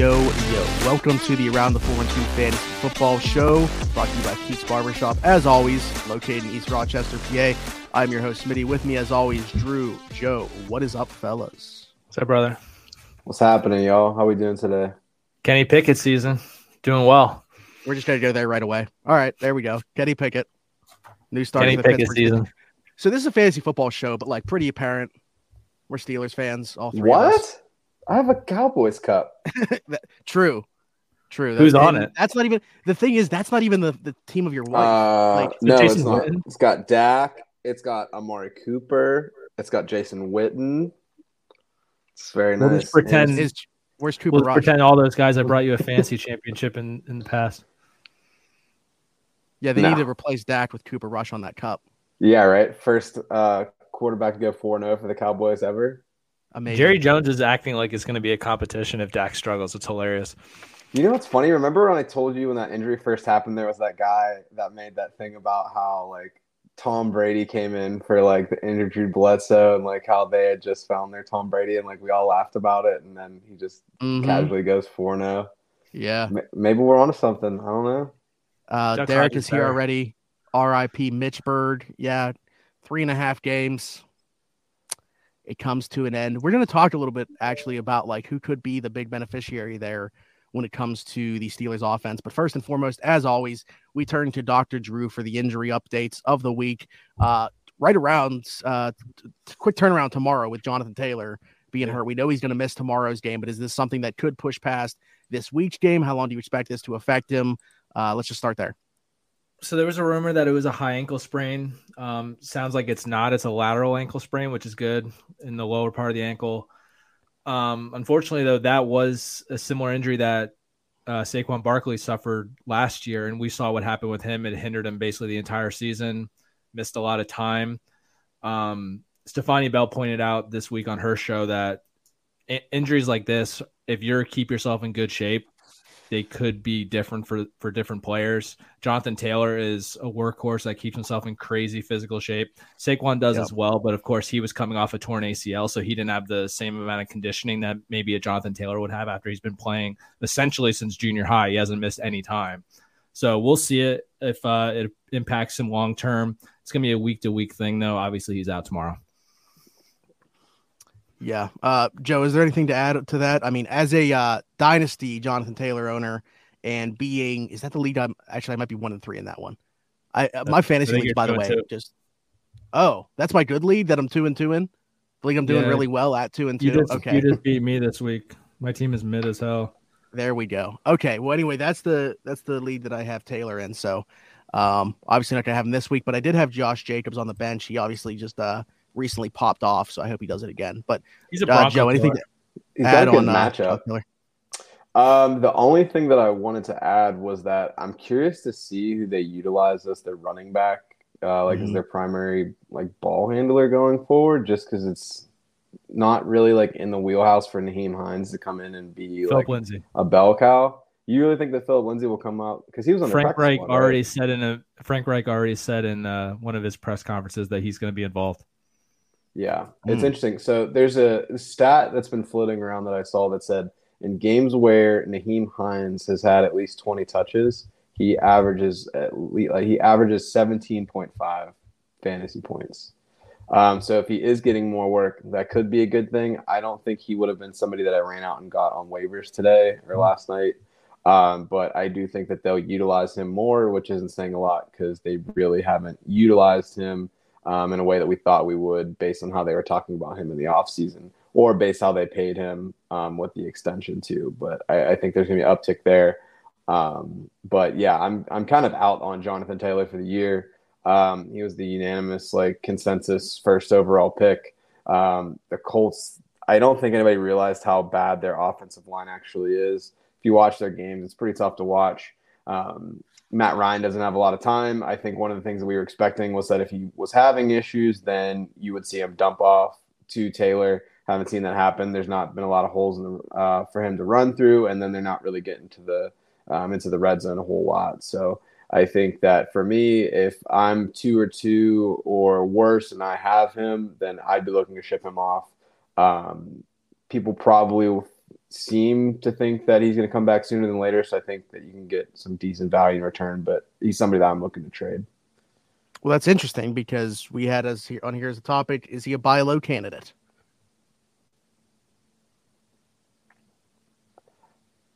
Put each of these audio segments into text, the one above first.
Yo, yo, yo. Welcome to the Around the 4 and 2 Fantasy Football Show, brought to you by Keats Barbershop, as always, located in East Rochester, PA. I'm your host, Smitty. With me, as always, Drew, Joe. What is up, fellas? What's up, brother? What's happening, y'all? How we doing today? Kenny Pickett season. Doing well. We're just going to go there right away. All right, there we go. Kenny Pickett. New start Kenny for the Pickett Pittsburgh season. So this is a fantasy football show, but like pretty apparent. We're Steelers fans, all three. of us. What? I have a Cowboys cup. True. True. Who's That- on it? That's not even the thing is that's not even the, the team of your wife. Uh, Like, no, Jason it's not. Witten? It's got Dak. It's got Amari Cooper. It's got Jason Witten. It's very We'll nice. just pretend- is where's Cooper We'll Rush? pretend all those guys that brought you a fantasy championship in, in the past. Yeah, they No. need to replace Dak with Cooper Rush on that cup. Yeah, right. First uh, quarterback to go 4 0 for the Cowboys ever. Amazing. Jerry Jones is acting like it's going to be a competition if Dak struggles. It's hilarious. You know what's funny? Remember when I told you when that injury first happened, there was that guy that made that thing about how like Tom Brady came in for like the injured Drew Bledsoe and like how they had just found their Tom Brady and like we all laughed about it and then he just Mhm. casually goes 4 0. Yeah. Maybe we're onto something. I don't know. Uh, Duck Derek Hodges is here already. R.I.P. Mitch Bird. Yeah, three and a half games. It comes to an end. We're going to talk a little bit actually about like who could be the big beneficiary there when it comes to the Steelers offense. But first and foremost, as always, we turn to Dr. Drew for the injury updates of the week. Uh, right around uh, quick turnaround tomorrow with Jonathan Taylor being hurt. We know he's going to miss tomorrow's game, but is this something that could push past this week's game? How long do you expect this to affect him? Uh, let's just start there. So there was a rumor that it was a high ankle sprain. Um, sounds like it's not. It's a lateral ankle sprain, which is good in the lower part of the ankle. Um, unfortunately, though, that was a similar injury that uh, Saquon Barkley suffered last year, and we saw what happened with him. It hindered him basically the entire season. Missed a lot of time. Um, Stephania Bell pointed out this week on her show that injuries like this, if you're keep yourself in good shape, they could be different for for different players. Jonathan Taylor is a workhorse that keeps himself in crazy physical shape. Saquon does Yep. as well, but of course he was coming off a torn ACL, so he didn't have the same amount of conditioning that maybe a Jonathan Taylor would have after he's been playing essentially since junior high. He hasn't missed any time. So we'll see it if uh, it impacts him long term. It's gonna be a week to week thing, though. Obviously, he's out tomorrow. Yeah. Uh, Joe, is there anything to add to that? I mean, as a uh, dynasty Jonathan Taylor owner and being, is that the lead? I'm actually, I might be one and three in that one. I, uh, my fantasy think by the way, two. just, oh, that's my good lead that I'm two and two in. The league I'm doing Yeah. really well at two and two. You just, okay. you just beat me this week. My team is mid as hell. There we go. Okay. Well, anyway, that's the that's the lead that I have Taylor in. So, um, obviously not gonna have him this week, but I did have Josh Jacobs on the bench. He obviously just uh recently popped off, so I hope he does it again. But He's a uh, Joe, anything killer. to He's add a good on uh, matchup. Jonathan Taylor? Um, the only thing that I wanted to add was that I'm curious to see who they utilize as their running back, uh, like as Mhm. their primary like ball handler going forward, just because it's not really like in the wheelhouse for Nyheim Hines to come in and be Philip like Lindsay. a bell cow. You really think that Philip Lindsay will come out because he was on Frank practice Reich squad, right? already said in a Frank Reich already said in uh, one of his press conferences that he's going to be involved. Yeah, it's Hmm. interesting. So there's a stat that's been floating around that I saw that said in games where Nyheim Hines has had at least 20 touches, he averages at least like, he averages 17.5 fantasy points. Um, so if he is getting more work, that could be a good thing. I don't think he would have been somebody that I ran out and got on waivers today or last night. Um, but I do think that they'll utilize him more, which isn't saying a lot because they really haven't utilized him um, in a way that we thought we would based on how they were talking about him in the offseason or based how they paid him um, with the extension too. But I, I think there's going to be an uptick there. Um, but yeah, I'm I'm kind of out on Jonathan Taylor for the year. Um, he was the unanimous like consensus first overall pick. Um, the Colts, I don't think anybody realized how bad their offensive line actually is. If you watch their games, it's pretty tough to watch. Um, Matt Ryan doesn't have a lot of time. I think one of the things that we were expecting was that if he was having issues, then you would see him dump off to Taylor. Haven't seen that happen. There's not been a lot of holes the, uh, for him to run through, and then they're not really getting to the um, into the red zone a whole lot. So I think that for me, if I'm two or two or worse, and I have him, then I'd be looking to ship him off. Um, people probably seem to think that he's going to come back sooner than later. So I think that you can get some decent value in return. But he's somebody that I'm looking to trade. Well, that's interesting because we had us here on here as a topic: is he a buy low candidate?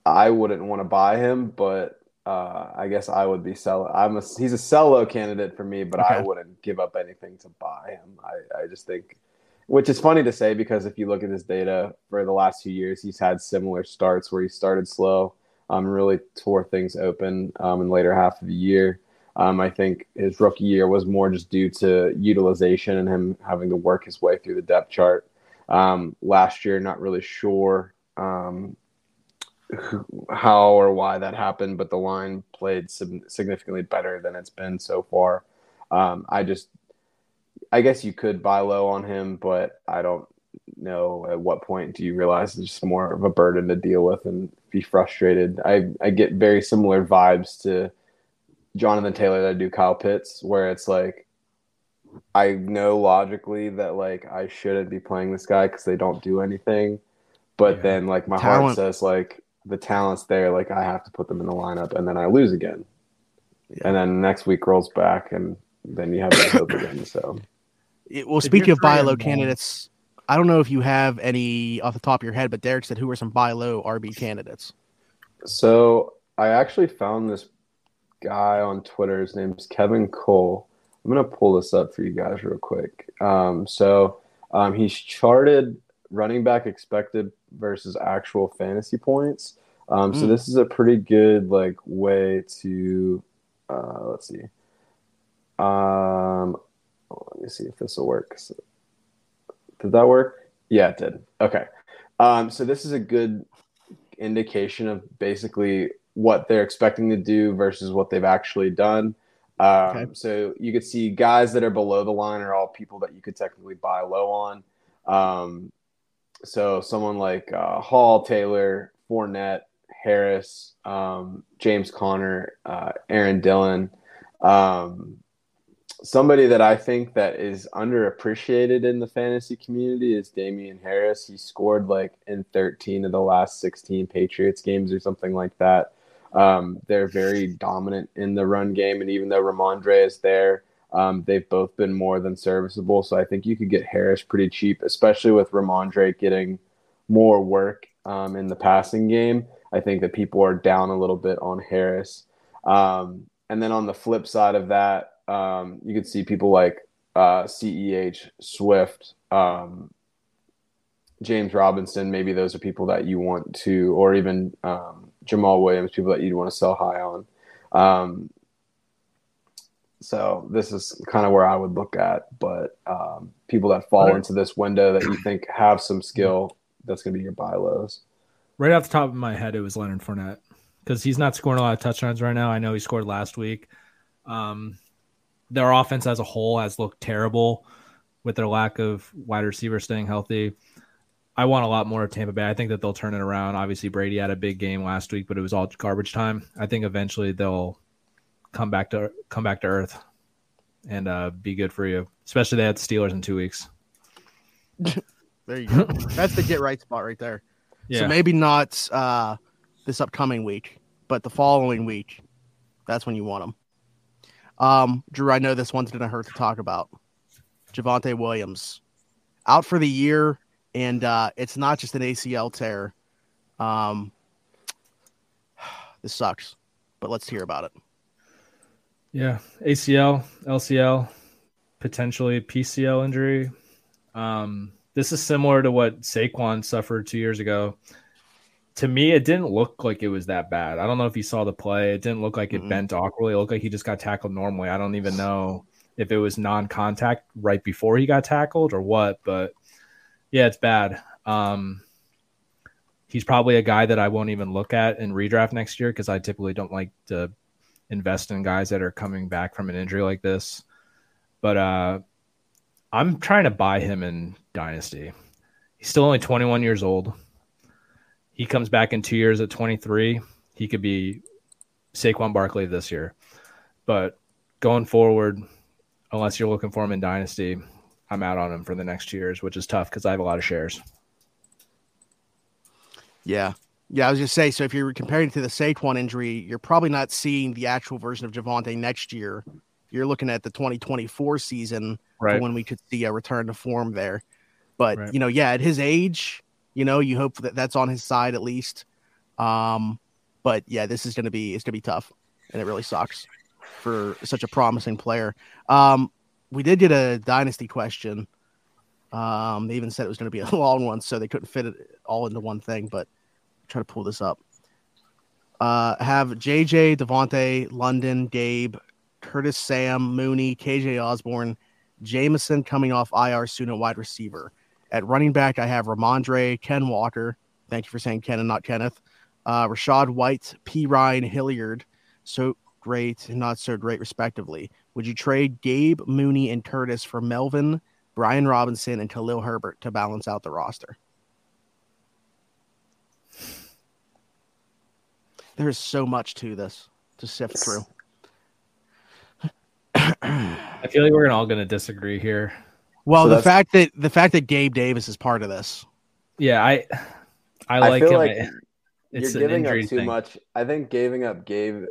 I wouldn't want to buy him, but uh, I guess I would be sell. I'm a he's a sell low candidate for me, but okay. I wouldn't give up anything to buy him. I, I just think, which is funny to say because if you look at his data for the last few years, he's had similar starts where he started slow, um, really tore things open um, in the later half of the year. Um, I think his rookie year was more just due to utilization and him having to work his way through the depth chart. Um, last year, not really sure um, how or why that happened, but the line played significantly better than it's been so far. Um, I just, I guess you could buy low on him, but I don't know at what point do you realize it's just more of a burden to deal with and be frustrated. I, I get very similar vibes to Jonathan Taylor that I do Kyle Pitts, where it's like, I know logically that like I shouldn't be playing this guy because they don't do anything, but yeah. then like my Talent. heart says like the talent's there, like I have to put them in the lineup, and then I lose again, yeah. and then next week rolls back, and then you have that hope again. So, it, well, speaking of buy low candidates, I don't know if you have any off the top of your head, but Derek said who are some buy low RB candidates. So I actually found this guy on Twitter. His name's Kevin Cole. I'm gonna pull this up for you guys real quick. Um, so um, he's charted running back expected versus actual fantasy points. Um, mm. So hmm. this is a pretty good like way to uh, let's see. Um, let me see if this will work. So, did that work? Yeah, it did. Okay. Um, so this is a good indication of basically what they're expecting to do versus what they've actually done. Um, okay. So you could see guys that are below the line are all people that you could technically buy low on. Um, so someone like uh, Hall, Taylor, Fournette, Harris, um, James Conner, uh, Aaron Dillon. Um, somebody that I think that is underappreciated in the fantasy community is Damien Harris. He scored like in 13 of the last 16 Patriots games or something like that. Um, they're very dominant in the run game, and even though Rhamondre is there, um, they've both been more than serviceable. So I think you could get Harris pretty cheap, especially with Rhamondre getting more work um, in the passing game. I think that people are down a little bit on Harris. Um, and then on the flip side of that, um, you could see people like uh, CEH, Swift, um, James Robinson. Maybe those are people that you want to, or even um, Jamaal Williams, people that you'd want to sell high on. Um, so this is kind of where I would look at, but um, people that fall right. into this window that you think have some skill, that's going to be your buy lows. Right off the top of my head, it was Leonard Fournette because he's not scoring a lot of touchdowns right now. I know he scored last week. Um, their offense as a whole has looked terrible with their lack of wide receiver staying healthy. I want a lot more of Tampa Bay. I think that they'll turn it around. Obviously, Brady had a big game last week, but it was all garbage time. I think eventually they'll come back to come back to earth and uh, be good for you. Especially they had the Steelers in two weeks. there you go. That's the get right spot right there. Yeah. So maybe not uh, this upcoming week, but the following week. That's when you want them. Um, Drew, I know this one's gonna hurt to talk about. Javonte Williams out for the year, and uh, it's not just an ACL tear. Um, this sucks, but let's hear about it. Yeah, ACL, LCL, potentially PCL injury. Um, this is similar to what Saquon suffered two years ago. To me, it didn't look like it was that bad. I don't know if you saw the play. It didn't look like it mm-hmm. bent awkwardly. It looked like he just got tackled normally. I don't even know if it was non-contact right before he got tackled or what. But yeah, it's bad. Um, he's probably a guy that I won't even look at in redraft next year because I typically don't like to invest in guys that are coming back from an injury like this. But uh, I'm trying to buy him in Dynasty. He's still only 21 years old. He comes back in two years at 23. He could be Saquon Barkley this year. But going forward, unless you're looking for him in Dynasty, I'm out on him for the next two years, which is tough because I have a lot of shares. Yeah. Yeah, I was just say so. If you're comparing to the Saquon injury, you're probably not seeing the actual version of Javonte next year. You're looking at the 2024 season Right. when we could see a return to form there. But Right. you know, yeah, at his age, you know, you hope that that's on his side at least. Um, but yeah, this is gonna be it's gonna be tough, and it really sucks for such a promising player. Um, we did get a dynasty question. Um, they even said it was going to be a long one, so they couldn't fit it all into one thing. But try to pull this up. Uh, have JJ, Devontae, London, Gabe, Curtis, Sam, Mooney, KJ Osborn, Jameson coming off IR soon at wide receiver. At running back, I have Rhamondre, Ken Walker. Thank you for saying Ken and not Kenneth. Uh, Rachaad White, P. Ryan, Hilliard. So great and not so great, respectively. Would you trade Gabe, Mooney, and Curtis for Melvin, Brian Robinson, and Khalil Herbert to balance out the roster? There's so much to this to sift through. I feel like we're all going to disagree here. Well, So the fact that the fact that Gabe Davis is part of this. Yeah, I I I, like feel him. like I- you're giving up too thing. much. I think giving up Gabe,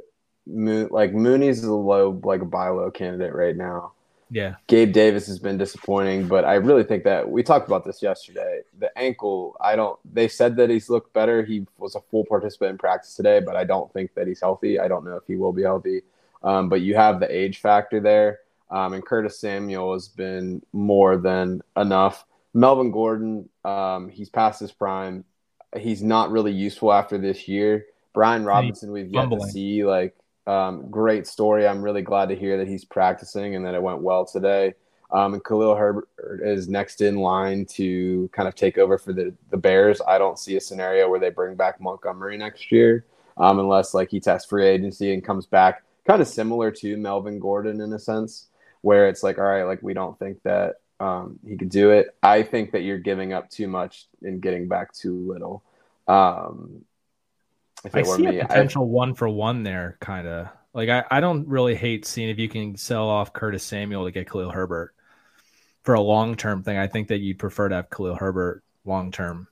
Moon, like Mooney's a low, like a buy low candidate right now. Yeah, Gabe Davis has been disappointing, but I really think that we talked about this yesterday. The ankle, I don't. They said that he's looked better. He was a full participant in practice today, but I don't think that he's healthy. I don't know if he will be healthy. Um, but you have the age factor there, um, and Curtis Samuel has been more than enough. Melvin Gordon, um, he's past his prime. He's not really useful after this year. Brian Robinson, we've yet to see like um, great story. I'm really glad to hear that he's practicing and that it went well today. Um, and Khalil Herbert is next in line to kind of take over for the, the Bears. I don't see a scenario where they bring back Montgomery next year, um, unless like he tests free agency and comes back, kind of similar to Melvin Gordon in a sense, where it's like, all right, like we don't think that um, he could do it. I think that you're giving up too much and getting back too little. Um, if I were see me, a I- potential one for one there, kind of. Like I, I don't really hate seeing if you can sell off Curtis Samuel to get Khalil Herbert for a long term thing. I think that you'd prefer to have Khalil Herbert long term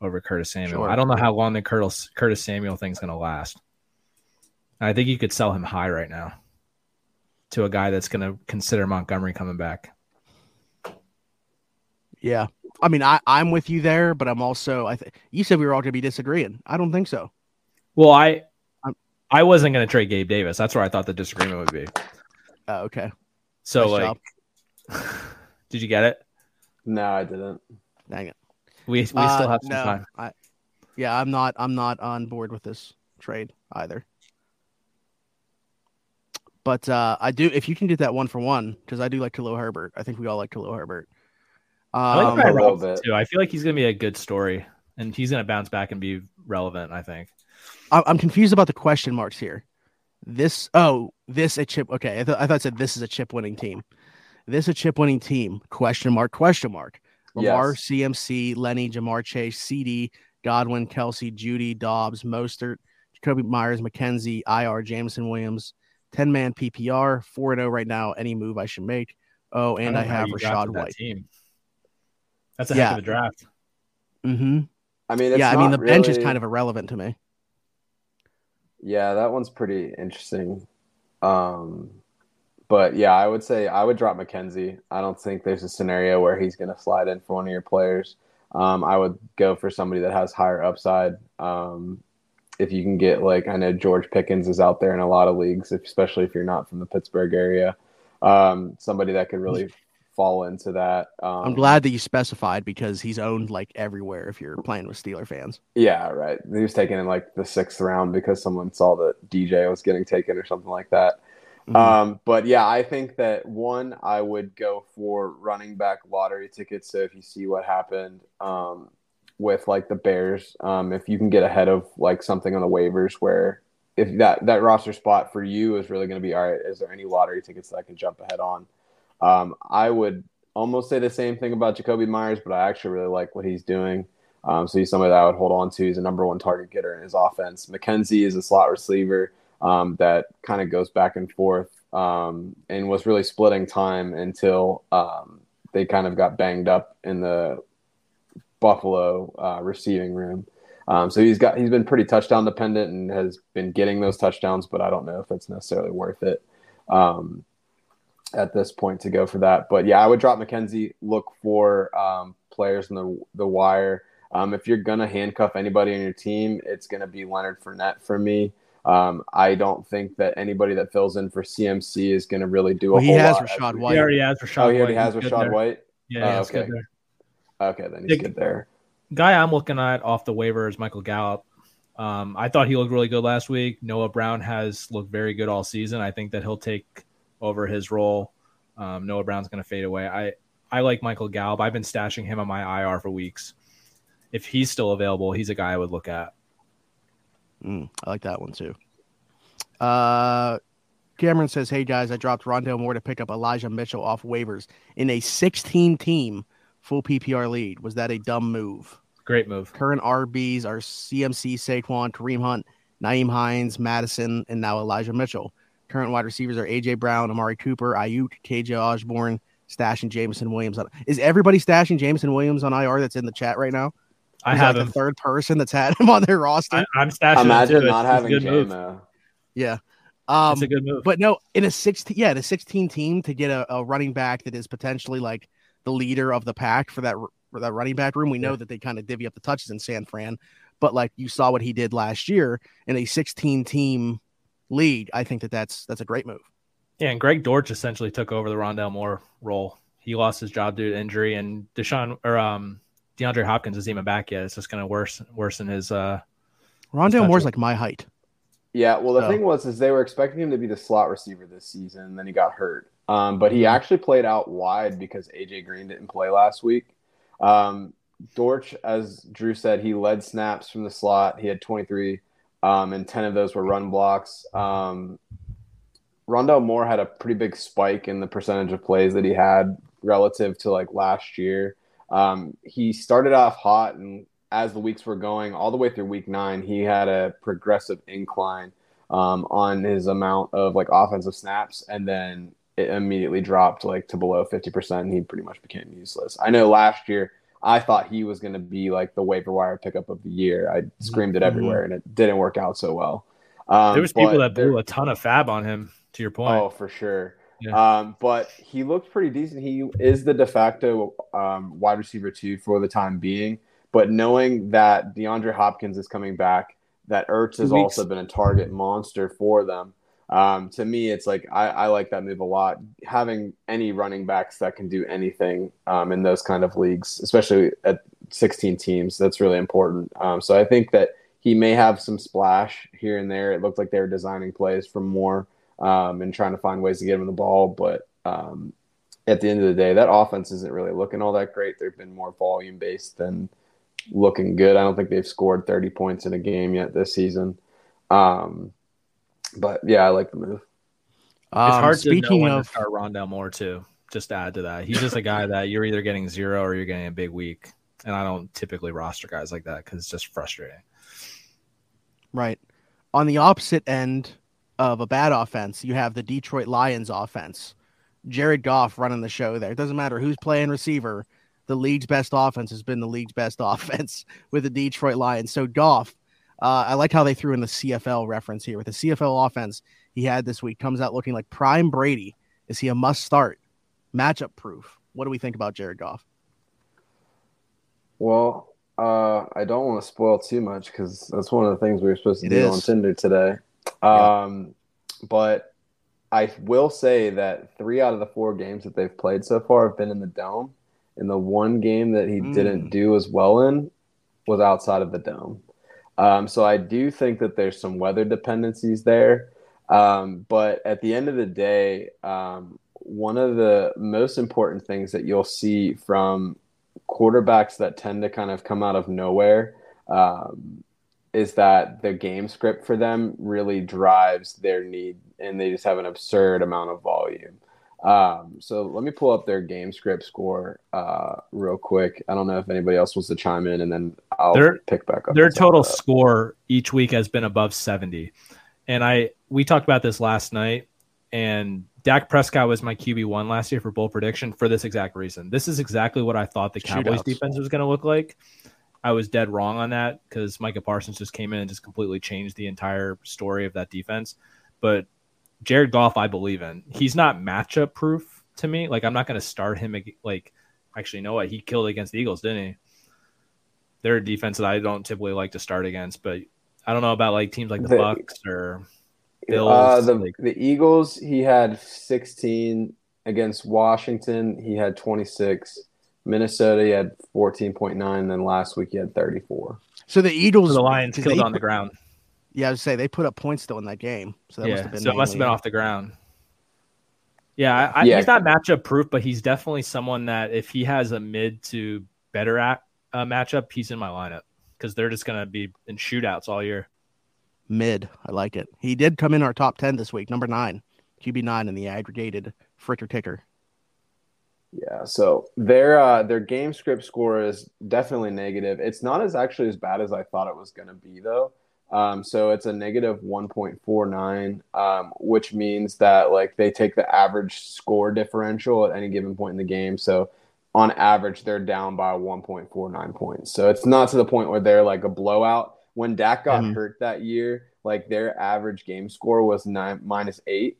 over Curtis Samuel. Sure. I don't know how long the Curtis Curtis Samuel thing's going to last. I think you could sell him high right now to a guy that's going to consider Montgomery coming back. Yeah. I mean, I, I'm with you there, but I'm also I think you said we were all gonna be disagreeing. I don't think so. Well, I I'm- I wasn't going to trade Gabe Davis. That's where I thought the disagreement would be. Oh, okay. So Nice like, did you get it? no, I didn't. Dang it. We we still Uh, have some no, time. I, yeah, I'm not I'm not on board with this trade either. But uh, I do if you can get that one for one, because I do like Khalil Herbert. I think we all like Khalil Herbert. I like Um, Brian a Robinson, bit. too. I feel like he's going to be a good story, and he's going to bounce back and be relevant. I think. I- I'm confused about the question marks here. This oh this a chip okay I, th- I thought it said this is a chip winning team. This a chip winning team question mark question mark. Lamar Yes. CMC Lenny Ja'Marr Chase CD Godwin Kelsey Jeudy Dobbs Mostert Jakobi Meyers McKenzie IR Jameson Williams 10 man PPR 4 0 right now any move I should make. Oh and I, don't know how have you drafted Rachaad that White. Team. That's a Yeah. heck of a draft. Mm-hmm. I mean, it's Yeah, I mean the not bench is kind of irrelevant to me. Yeah, that one's pretty interesting. Um, but yeah, I would say I would drop McKenzie. I don't think there's a scenario where he's going to slide in for one of your players. Um, I would go for somebody that has higher upside. Um, if you can get like I know George Pickens is out there in a lot of leagues, especially if you're not from the Pittsburgh area. Um, somebody that could really fall into that. Um, I'm glad that you specified because he's owned like everywhere if you're playing with Steeler fans. Yeah, right. He was taken in like the sixth round because someone saw that DJ was getting taken or something like that. Mhm. Um, but yeah, I think that one, I would go for running back lottery tickets. So if you see what happened um, with like the Bears, um, if you can get ahead of like something on the waivers where if that that roster spot for you is really going to be all right, is there any lottery tickets that I can jump ahead on? Um, I would almost say the same thing about Jakobi Meyers, but I actually really like what he's doing. Um, so he's somebody that I would hold on to. He's a number one target getter in his offense. McKenzie is a slot receiver um, that kind of goes back and forth um, and was really splitting time until um, they kind of got banged up in the Buffalo uh, receiving room. Um, so he's got he's been pretty touchdown dependent and has been getting those touchdowns, but I don't know if it's necessarily worth it um, at this point to go for that. But yeah, I would drop McKenzie. Look for um, players in the the wire. Um, if you're gonna handcuff anybody on your team, it's gonna be Leonard Fournette for me. Um, I don't think that anybody that fills in for CMC is going to really do a Well, he has lot. Rachaad He White. already has Rachaad Oh, he already White. has He's Rachaad. White. Yeah, he's good okay. There. Okay, then he's Nick- good there. guy I'm looking at off the waiver is Michael Gallup. Um, I thought he looked really good last week. Noah Brown has looked very good all season. I think that he'll take over his role. Um, Noah Brown's going to fade away. I I like Michael Gallup. I've been stashing him on my IR for weeks. If he's still available, he's a guy I would look at. Mm, I like that one too. Uh, Cameron says, "Hey guys, I dropped Rondale Moore to pick up Elijah Mitchell off waivers in a 16 team full PPR lead. Was that a dumb move? Great move. Current RBs are CMC, Saquon, Kareem Hunt, Nyheim Hines, Madison, and now Elijah Mitchell. Current wide receivers are AJ Brown, Amari Cooper, Aiyuk, KJ Osborn, stashing Jameson Williams. On, is everybody stashing Jameson Williams on IR that's in the chat right now? I Is have that him. the third person that's had him on their roster. I, I'm stashing him Imagine too. not It's- having it's good move. JMO. yeah. Um, it's a good move. But no, in a 16, yeah, in a 16 team to get a, a running back that is potentially like the leader of the pack for that for that running back room. We know Yeah. that they kind of divvy up the touches in San Fran, but like you saw what he did last year in a 16 team league. I think that that's that's a great move. Yeah, and Greg Dortch essentially took over the Rondale Moore role. He lost his job due to injury, and Deshaun or um DeAndre Hopkins isn't even back yet. It's just going to worsen worsen his. uh Rondale touches. Moore's like my height. Yeah, well, the Oh. thing was is they were expecting him to be the slot receiver this season, and then he got hurt. Um, but he Mhm. actually played out wide because AJ Green didn't play last week. Um, Dortch, as Drew said, he led snaps from the slot. He had 23, um, and 10 of those were run blocks. Um, Rondale Moore had a pretty big spike in the percentage of plays that he had relative to like last year. Um, he started off hot, and as the weeks were going, all the way through week nine, he had a progressive incline um, on his amount of like offensive snaps, and then it immediately dropped like to below fifty percent. and He pretty much became useless. I know last year I thought he was going to be like the waiver wire pickup of the year. I screamed it everywhere, and it didn't work out so well. Um, there was people that there- blew a ton of FAAB on him. To your point, Oh, for sure. Yeah. Um, but he looked pretty decent. He is the de facto um, wide receiver two for the time being. But knowing that DeAndre Hopkins is coming back, that Ertz has weeks. also been a target monster for them. Um, to me, it's like I, I like that move a lot. Having any running backs that can do anything um, in those kind of leagues, especially at 16 teams, that's really important. Um, so I think that he may have some splash here and there. It looked like they were designing plays for Moore um, and trying to find ways to get him the ball. But um, at the end of the day, that offense isn't really looking all that great. They've been more volume based than looking good. I don't think they've scored 30 points in a game yet this season. Um, but yeah, I like the move. it's Um, hard to know speaking when of, to start Rondale Moore too. Just to add to that, he's just a guy that you're either getting zero or you're getting a big week, and I don't typically roster guys like that because it's just frustrating. right on the opposite end of a bad offense, you have the Detroit Lions offense. Jared Goff running the show there. It doesn't matter who's playing receiver. The league's best offense has been the league's best offense with the Detroit Lions. So Goff, uh, I like how they threw in the CFL reference here with the CFL offense he had this week. Comes out looking like prime Brady. Is he a must start? Matchup proof. What do we think about Jared Goff? Well, uh, I don't want to spoil too much because that's one of the things we were supposed to It do is. on Tinder today. Um, But I will say that three out of the four games that they've played so far have been in the dome. And the one game that he Mm. didn't do as well in was outside of the dome. Um, so I do think that there's some weather dependencies there. Um, but at the end of the day, um, one of the most important things that you'll see from quarterbacks that tend to kind of come out of nowhere um, is that the game script for them really drives their need and they just have an absurd amount of volume. Um, so let me pull up their game script score uh, real quick. I don't know if anybody else wants to chime in and then I'll Their- pick back up. Their total score each week has been above 70. And I we talked about this last night and Dak Prescott was my QB1 last year for bowl prediction for this exact reason. This is exactly what I thought the Cowboys Shootouts. defense was going to look like. I was dead wrong on that because Micah Parsons just came in and just completely changed the entire story of that defense. But Jared Goff, I believe in. He's not matchup proof to me. Like I'm not going to start him. Like actually, you know what? He killed against the Eagles, didn't he? They're a defense that I don't typically like to start against, but I don't know about like teams like the, the Bucks or Bills. Uh, the like, the Eagles, he had 16 against Washington. He had 26. Minnesota, he had 14.9. And then last week, he had 34. So the Eagles, so the Lions killed on the ground. Yeah, I would say they put up points still in that game. So that yeah, must have been so it must have been off the ground. Yeah, I, I, Yeah. he's not matchup proof, but he's definitely someone that if he has a mid to better at, uh, matchup, he's in my lineup because they're just going to be in shootouts all year. mid. I like it. He did come in our top ten this week, number nine, QB nine in the aggregated fricker ticker. Yeah, so their uh, their game script score is definitely negative. It's not as actually as bad as I thought it was going to be though. Um, so it's a negative 1.49, um, which means that like they take the average score differential at any given point in the game. So on average, they're down by 1.49 points. So it's not to the point where they're like a blowout. When Dak got Mhm. hurt that year, like their average game score was nine minus eight.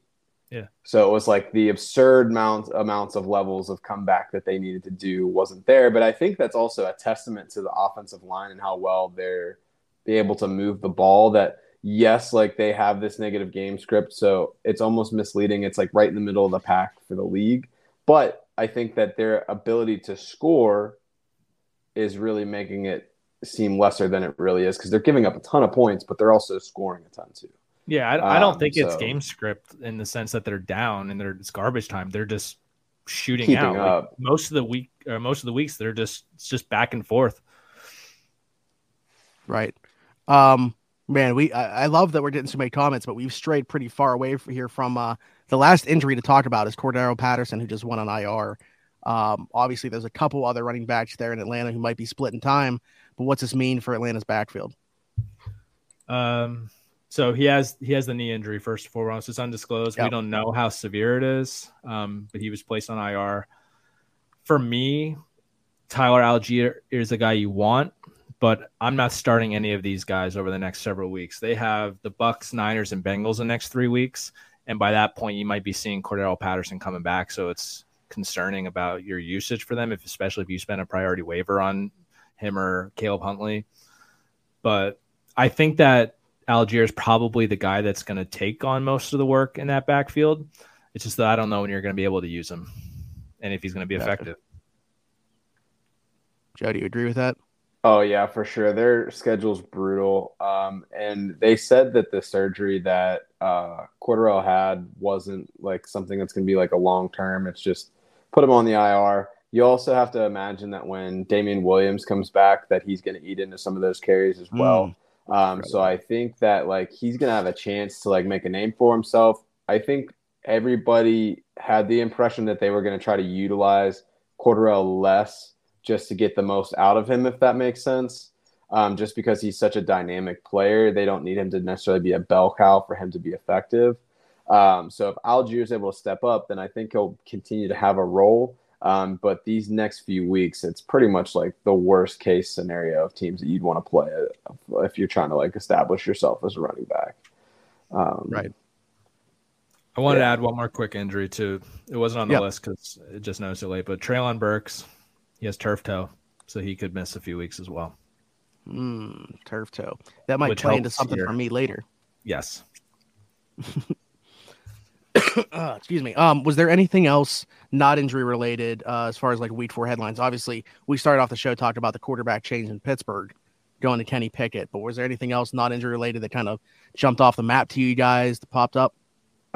Yeah. So it was like the absurd amount amounts of levels of comeback that they needed to do wasn't there. But I think that's also a testament to the offensive line and how well they're be able to move the ball. That yes, like they have this negative game script, so it's almost misleading. It's like right in the middle of the pack for the league. But I think that their ability to score is really making it seem lesser than it really is because they're giving up a ton of points, but they're also scoring a ton too. Yeah, I, I don't Um, think it's so- game script in the sense that they're down and they're it's garbage time. They're just shooting Keeping out. Like, up. most of the week or most of the weeks they're just it's just back and forth. Right. Um, man, we I, I love that we're getting so many comments, but we've strayed pretty far away from here from uh the last injury to talk about is Cordarrelle Patterson, who just went on IR. Um, obviously, there's a couple other running backs there in Atlanta who might be splitting time, but what's this mean for Atlanta's backfield? Um, so he has he has the knee injury first and foremost. It's undisclosed. We don't know how severe it is. Um, but he was placed on IR. For me, Tyler Allgeier is a guy you want, but I'm not starting any of these guys over the next several weeks. They have the Bucks, Niners, and Bengals in the next three weeks, and by that point, you might be seeing Cordarrelle Patterson coming back. So it's concerning about your usage for them, if especially if you spend a priority waiver on him or Caleb Huntley. But I think that Allgeier is probably the guy that's going to take on most of the work in that backfield. It's just that I don't know when you're going to be able to use him and if he's going to be effective. Joe, do you agree with that? Oh yeah, for sure. Their schedule's brutal. Um, and they said that the surgery that uh, Cordarrelle had wasn't like something that's going to be like a long term. It's just put him on the IR. You also have to imagine that when Damien Williams comes back, that he's going to eat into some of those carries as well. Um, so I think that like he's going to have a chance to like make a name for himself. I think everybody had the impression that they were going to try to utilize Cordero less just to get the most out of him, if that makes sense. Um, just because he's such a dynamic player, they don't need him to necessarily be a bell cow for him to be effective. Um, so if Allgeier is able to step up, then I think he'll continue to have a role. Um, but these next few weeks, it's pretty much like the worst case scenario of teams that you'd want to play if you're trying to like establish yourself as a running back. Um, Right. I wanted to add one more quick injury too. It wasn't on the list because it just noticed it late, but Treylon Burks, he has turf toe, so he could miss a few weeks as well. Mm, turf toe. That might Which play into something here. for me later. Yes. uh, excuse me. Um, was there anything else not injury related uh, as far as like week four headlines? Obviously, we started off the show talking about the quarterback change in Pittsburgh, going to Kenny Pickett. But was there anything else not injury related that kind of jumped off the map to you guys that popped up?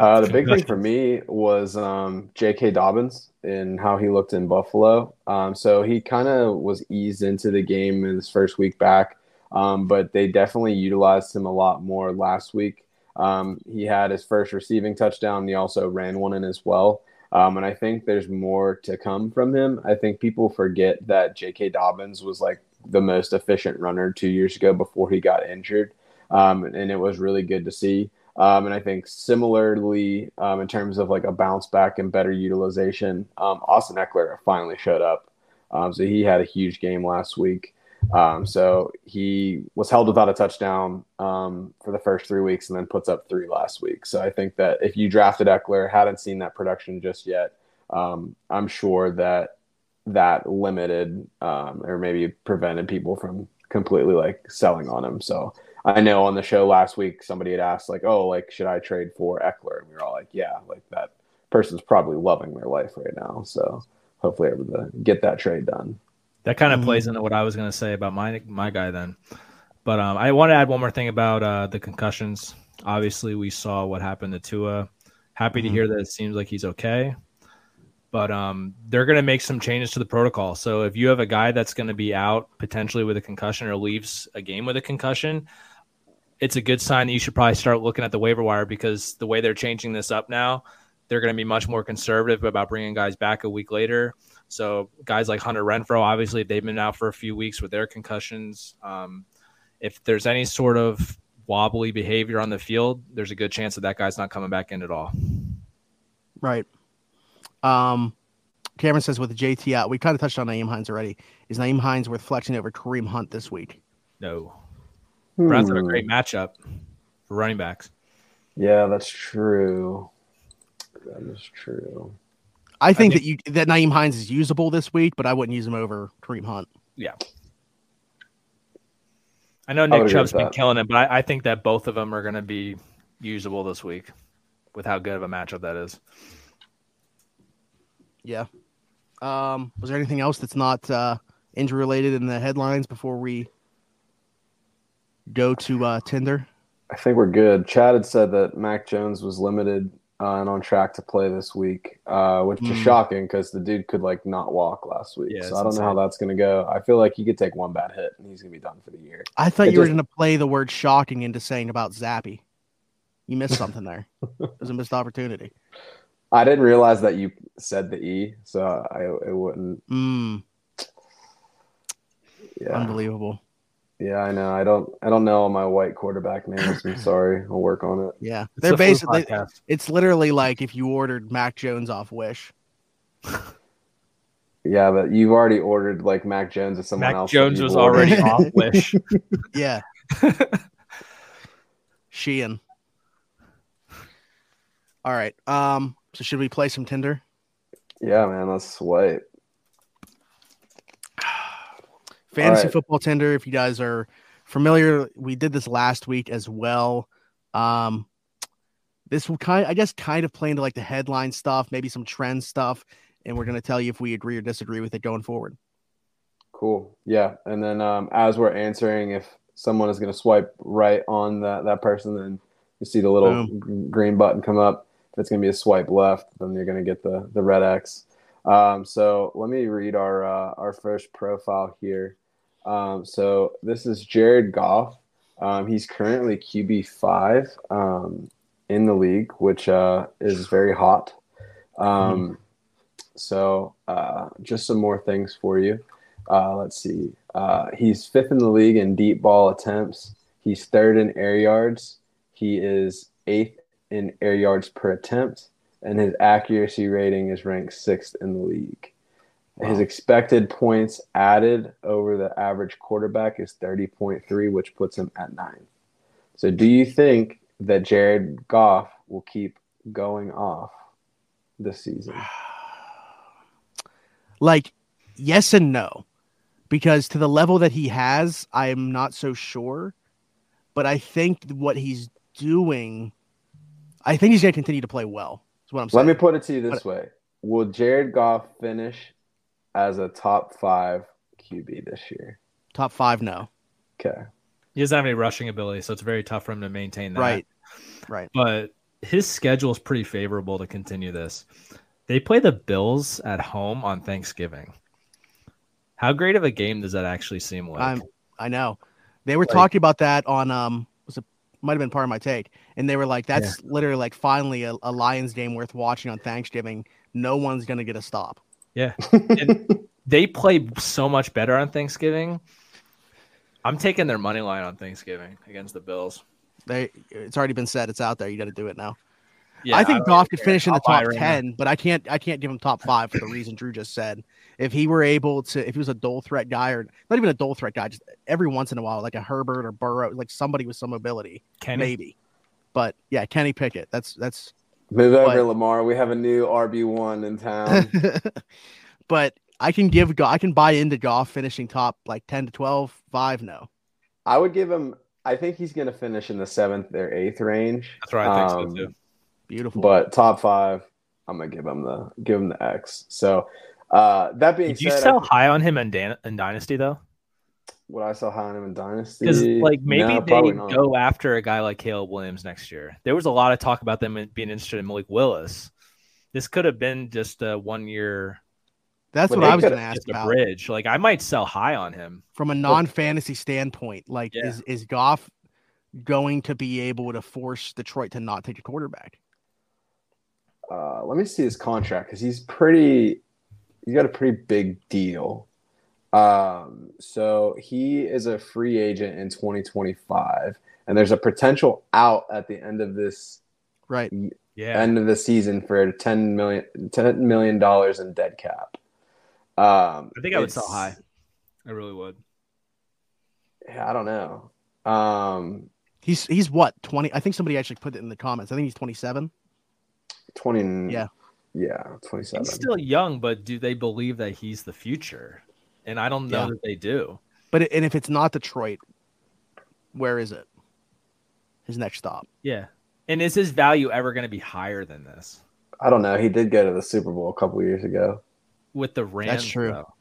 Uh, the big thing for me was um, J.K. Dobbins and how he looked in Buffalo. Um, so he kind of was eased into the game in his first week back, um, but they definitely utilized him a lot more last week. Um, he had his first receiving touchdown. He also ran one in as well. Um, and I think there's more to come from him. I think people forget that J.K. Dobbins was like the most efficient runner two years ago before he got injured. Um, and it was really good to see. Um, and I think similarly, um, in terms of like a bounce back and better utilization, um, Austin Ekeler finally showed up. Um, so he had a huge game last week. Um, so he was held without a touchdown um, for the first three weeks and then puts up three last week. So I think that if you drafted Ekeler, hadn't seen that production just yet, I'm sure that that limited or maybe prevented people from completely like selling on him. So I know on the show last week somebody had asked like, "Oh, like should I trade for Ekeler?" And we were all like, "Yeah, like that person's probably loving their life right now." So hopefully able to get that trade done. That kind of mm-hmm. plays into what I was going to say about my my guy then. But um, I want to add one more thing about uh, the concussions. Obviously, we saw what happened to Tua. Happy mm-hmm. to hear that it seems like he's okay. But um, they're going to make some changes to the protocol. So if you have a guy that's going to be out potentially with a concussion or leaves a game with a concussion, it's a good sign that you should probably start looking at the waiver wire because the way they're changing this up now, they're going to be much more conservative about bringing guys back a week later. So guys like Hunter Renfrow, obviously they've been out for a few weeks with their concussions. Um, if there's any sort of wobbly behavior on the field, there's a good chance that that guy's not coming back in at all. Right. Um, Cameron says with JT out, we kind of touched on Nyheim Hines already. Is Nyheim Hines worth flexing over Kareem Hunt this week? No. Hmm. Browns have a great matchup for running backs. Yeah, that's true. That is true. I think, I think that you that Nyheim Hines is usable this week, but I wouldn't use him over Kareem Hunt. Yeah. I know Nick Chubb's been killing it, but I, I, think that both of them are going to be usable this week with how good of a matchup that is. Yeah. Um, was there anything else that's not uh, injury related in the headlines before we go to uh, Tinder? I think we're good. Chad had said that Mac Jones was limited uh, and on track to play this week, uh, which mm. is hmm. shocking because the dude could like not walk last week. Yeah, so I don't insane. know how that's going to go. I feel like he could take one bad hit and he's going to be done for the year. I thought it you just... were going to play the word shocking into saying about Zappe. You missed something there. it was a missed opportunity. I didn't realize that you said the E, so I it wouldn't. Mm. Yeah. Unbelievable. Yeah, I know. I don't. I don't know my white quarterback names. I'm sorry. I'll work on it. Yeah, it's they're basically. It's literally like if you ordered Mac Jones off Wish. yeah, but you've already ordered like Mac Jones or someone else. Mac else. Jones was already off Wish. yeah. Sheehan. All right. Um. So should we play some Tinder? Yeah, man. Let's swipe. Fantasy right. football Tinder, If you guys are familiar, we did this last week as well. Um, this will kind, I guess, kind of play into like the headline stuff, maybe some trend stuff, and we're going to tell you if we agree or disagree with it going forward. Cool. Yeah, and then um, as we're answering, if someone is going to swipe right on that that person, then you see the little Boom. green button come up. If it's going to be a swipe left, then you're going to get the the red X. Um, so let me read our uh, our first profile here. Um, so this is Jared Goff. Um, he's currently QB five um, in the league, which uh, is very hot. Um, so uh, just some more things for you. Uh, let's see. Uh, he's fifth in the league in deep ball attempts. He's third in air yards. He is eighth in air yards per attempt, and his accuracy rating is ranked sixth in the league. Wow. His expected points added over the average quarterback is 30.3, which puts him at nine. So, do you think that Jared Goff will keep going off this season? Like, yes and no. Because to the level that he has, I am not so sure. But I think what he's doing, I think he's going to continue to play well. Is what I'm saying. Let me put it to you this but, way: Will Jared Goff finish as a top five QB this year? Top five, no. Okay. He doesn't have any rushing ability, so it's very tough for him to maintain that. Right. Right. But his schedule is pretty favorable to continue this. They play the Bills at home on Thanksgiving. How great of a game does that actually seem like? I'm, I know. They were like, talking about that on um was it might have been Pardon My Take, and they were like, "That's yeah. literally like finally a, a Lions game worth watching on Thanksgiving. No one's gonna get a stop." Yeah. they play so much better on Thanksgiving. I'm taking their money line on Thanksgiving against the Bills. They it's already been said, it's out there. You gotta do it now. Yeah, I think don't Goff could finish in the top right ten, but I can't I can't give him top five for the reason Drew just said. If he were able to, if he was a dual threat guy or not even a dual threat guy, just every once in a while, like a Herbert or Burrow, like somebody with some ability, Kenny. maybe. But yeah, Kenny Pickett. That's that's. Move over, But- Lamar. We have a new RB one in town. but I can give I can buy into Goff finishing top like ten to 12, five. No, I would give him. I think he's going to finish in the seventh or eighth range. That's what I think Um, so too. beautiful. But top five, I'm gonna give him the give him the X. So uh, that being Did you sell I, high on him in, Dan- in Dynasty though? Would I sell high on him in Dynasty? Because like maybe No, they probably go after a guy like Caleb Williams next year. There was a lot of talk about them being interested in Malik Willis. This could have been just a one year that's what I was going to ask just a about bridge. Like I might sell high on him. from a non fantasy standpoint. Like, Yeah. is is Goff going to be able to force Detroit to not take a quarterback? Uh, let me see his contract because he's pretty. He's got a pretty big deal. Um, so he is a free agent in 2025, and there's a potential out at the end of this Right. Yeah. end of the season for 10 million 10 million dollars in dead cap. Um, I think I would sell high. I really would. Yeah, I don't know. Um, He's he's what twenty? I think somebody actually put it in the comments. I think he's twenty seven. 20. Yeah. Yeah, 27. He's still young, but do they believe that he's the future? And I don't know Yeah. that they do. But it- and if it's not Detroit, where is it? His next stop. Yeah. And is his value ever going to be higher than this I don't know. He did go to the Super Bowl a couple years ago. with the Rams? That's true. though?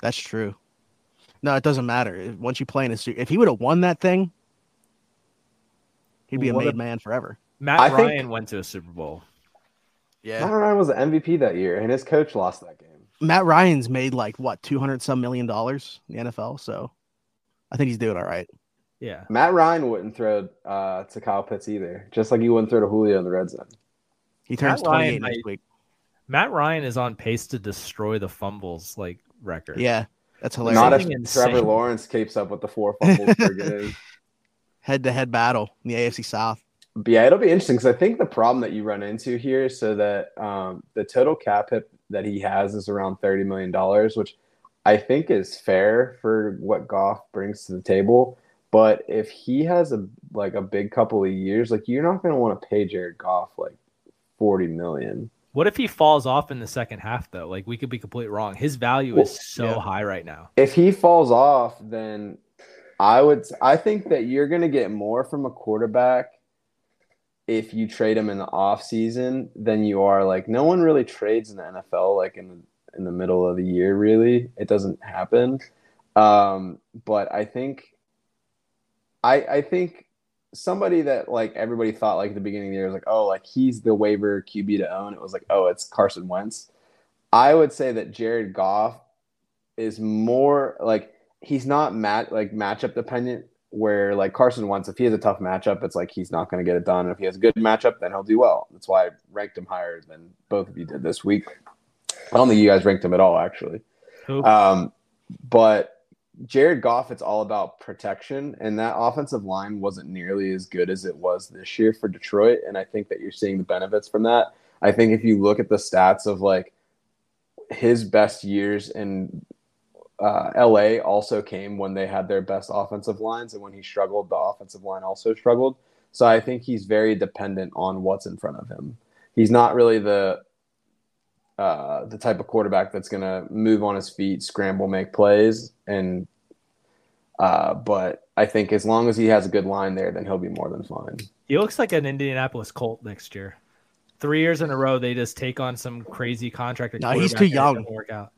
That's true. No, it doesn't matter. Once you play in a suit, if he would have won that thing, he'd be a made if- man forever. Matt I think- Ryan went to a Super Bowl. Yeah, Matt Ryan was the MVP that year, and his coach lost that game. Matt Ryan's made like what two hundred some million dollars in the NFL, so I think he's doing all right. Yeah. Matt Ryan wouldn't throw uh, to Kyle Pitts either, just like he wouldn't throw to Julio in the red zone. He turns Matt Ryan twenty eight next week. Matt Ryan is on pace to destroy the fumbles like record. Yeah, that's hilarious. Not if insane. Trevor Lawrence keeps up with the four fumbles per game. head to head battle in the AFC South. But yeah, it'll be interesting because I think the problem that you run into here is so that um, the total cap hit that he has is around thirty million dollars, which I think is fair for what Goff brings to the table. But if he has a like a big couple of years, like you're not going to want to pay Jared Goff like forty million. What if he falls off in the second half though? Like we could be completely wrong. His value Well, is so yeah. high right now. If he falls off, then I would I think that you're going to get more from a quarterback if you trade him in the off season than you are like no one really trades in the NFL like in the in the middle of the year really. It doesn't happen. Um, but I think I I think somebody that like everybody thought like at the beginning of the year was like, oh, like he's the waiver QB to own. It was like, oh, it's Carson Wentz. I would say that Jared Goff is more like he's not mat like matchup dependent. Where like Carson Wentz, if he has a tough matchup, it's like he's not going to get it done. And if he has a good matchup, then he'll do well. That's why I ranked him higher than both of you did this week. I don't think you guys ranked him at all, actually. Um, but Jared Goff, it's all about protection, and that offensive line wasn't nearly as good as it was this year for Detroit. And I think that you're seeing the benefits from that. I think if you look at the stats of like his best years in uh, LA, also came when they had their best offensive lines, and when he struggled, the offensive line also struggled. So I think he's very dependent on what's in front of him. He's not really the uh, the type of quarterback that's going to move on his feet, scramble, make plays, and uh, but I think as long as he has a good line there, then he'll be more than fine. He looks like an Indianapolis Colt next year. Three years in a row, they just take on some crazy contract. No, he's too young. doesn't Work out.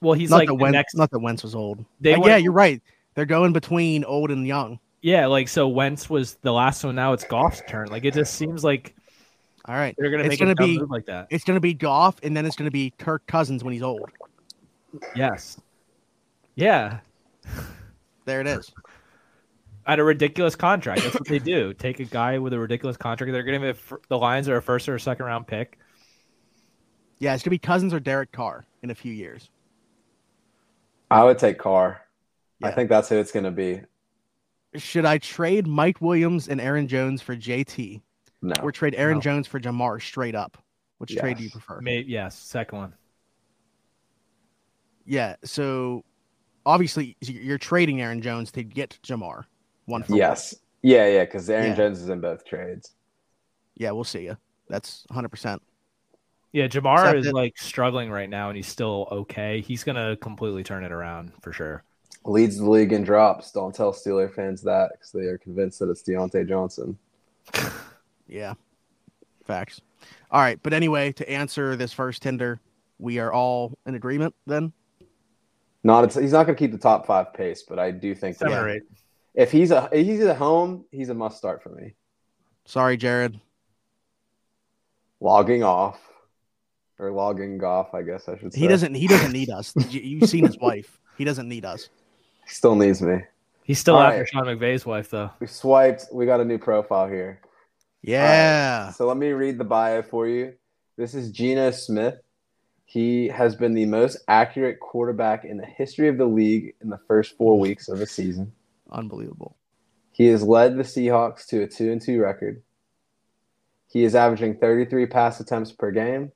Well, he's not like the Wentz, next. not that Wentz was old. They Uh, went- yeah, you're right. They're going between old and young. yeah, like so. Wentz was the last one. Now it's Goff's turn. Like it just seems like All right, they're gonna It's make gonna a be- move like that. it's going to be Goff, and then it's going to be Kirk Cousins when he's old. Yes. Yeah, There it is. at a ridiculous contract. That's what they do. Take a guy with a ridiculous contract. They're going to have the Lions are a first or a second round pick. Yeah, it's going to be Cousins or Derek Carr in a few years. I would take Carr. I think that's who it's going to be. should I trade Mike Williams and Aaron Jones for JT, No. or trade Aaron No. Jones for Ja'Marr straight up? Which trade do you prefer? May, yes, second one. Yeah. So obviously you're trading Aaron Jones to get Ja'Marr. One for one. Yes. Yeah, yeah, because Aaron Yeah. Jones is in both trades. Yeah, we'll see you. That's 100. percent Yeah, Ja'Marr is that- like struggling right now, and he's still okay. He's gonna completely turn it around for sure. Leads the league in drops. Don't tell Steeler fans that because they are convinced that it's Diontae Johnson. Yeah. Facts. All right, but anyway, to answer this first Tinder, we are all in agreement then. Not it's, he's not going to keep the top five pace, but I do think Seven that or eight. if he's a if he's at home, he's a must start for me. Sorry, Jared. Logging off or logging off, I guess I should say. He doesn't. He doesn't need us. You- You've seen his wife. He doesn't need us. He still needs me. He's still All after right. Sean McVay's wife, though. We swiped. We got a new profile here. Yeah. So let me read the bio for you. This is Geno Smith. He has been the most accurate quarterback in the history of the league in the first four weeks of the season. Unbelievable. He has led the Seahawks to a two and two record. He is averaging 33 pass attempts per game,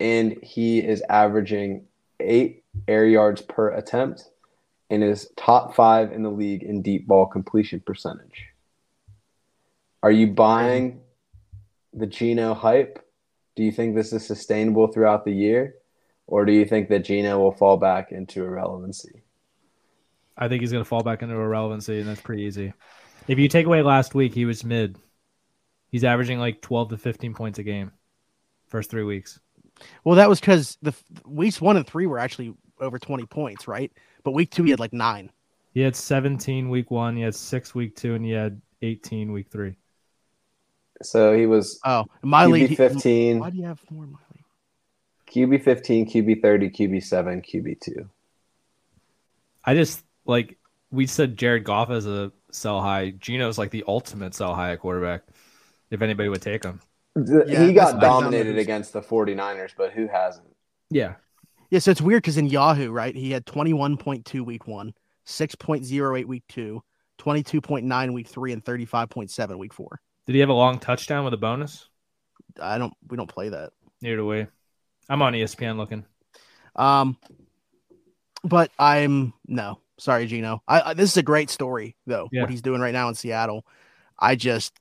and he is averaging eight air yards per attempt, and is top five in the league in deep ball completion percentage. Are you buying the Geno hype? Do you think this is sustainable throughout the year, or do you think that Geno will fall back into irrelevancy? I think he's gonna fall back into irrelevancy, and that's pretty easy. If you take away last week, he was mid. He's averaging like twelve to fifteen points a game, first three weeks. Well, that was because the f- weeks one and three were actually over 20 points, right? But week two, he had like nine. He had seventeen week one, he had six week two, and he had eighteen week three. So he was Oh, my league. QB he- 15, Why do you have more in my league? QB 15, QB 30, QB 7, QB 2. I just like we said Jared Goff as a sell high. Geno's like the ultimate sell high at quarterback. If anybody would take him. Yeah, he got dominated dominated. against the 49ers, but who hasn't? Yeah. Yeah, so it's weird because in Yahoo, right, he had 21.2 week one, 6.08 week two, 22.9 week three, and 35.7 week four. Did he have a long touchdown with a bonus? I don't, we don't play that. Neither do we. I'm on ESPN looking. Um, but I'm no sorry, Geno. I, I this is a great story though. Yeah. What he's doing right now in Seattle, I just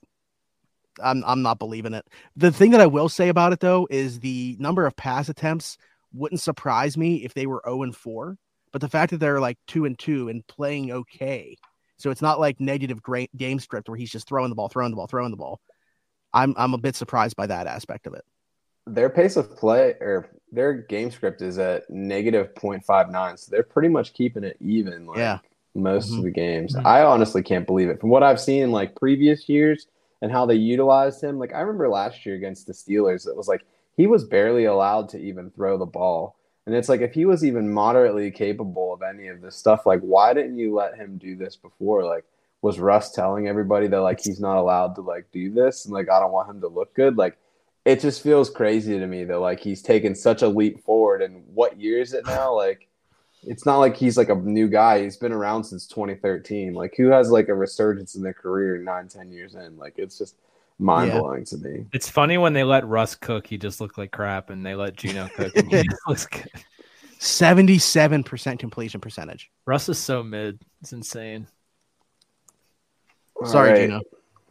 I'm I'm not believing it. The thing that I will say about it though is the number of pass attempts wouldn't surprise me if they were 0 and 4, but the fact that they're like 2 and 2 and playing okay. So it's not like negative great game script where he's just throwing the ball, throwing the ball, throwing the ball. I'm I'm a bit surprised by that aspect of it. Their pace of play or their game script is at negative 0.59. So they're pretty much keeping it even like Yeah. most Mhm. of the games. Mhm. I honestly can't believe it. From what I've seen like previous years and how they utilized him, like I remember last year against the Steelers, it was like he was barely allowed to even throw the ball. And it's like if he was even moderately capable of any of this stuff, like why didn't you let him do this before? Like was Russ telling everybody that like he's not allowed to like do this and like I don't want him to look good? Like it just feels crazy to me that like he's taken such a leap forward and what year is it now? Like it's not like he's like a new guy. He's been around since 2013. Like who has like a resurgence in their career nine, ten years in? Like it's just mind blowing to me. It's funny when they let Russ cook, he just looked like crap, and they let Geno cook, and he looks good. 77% completion percentage. Russ is so mid. It's insane. Sorry, All right. Geno.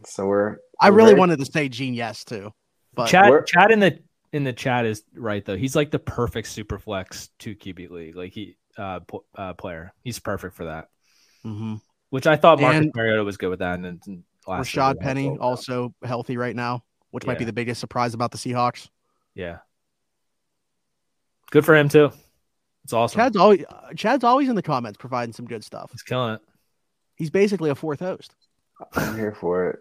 So we're I we're really very- wanted to say Gene yes too. But Chad, we're- Chad in the in the chat is right though. He's like the perfect super flex two QB league. Like he uh, pl- uh player. He's perfect for that. Mhm. Which I thought Marcus And- Mariota was good with that. And then and last Rashaad Penny had- also healthy right now, which might be the biggest surprise about the Seahawks. Yeah. Good for him too. It's awesome. Chad's always uh, Chad's always in the comments providing some good stuff. He's killing it. He's basically a fourth host. I'm here for it.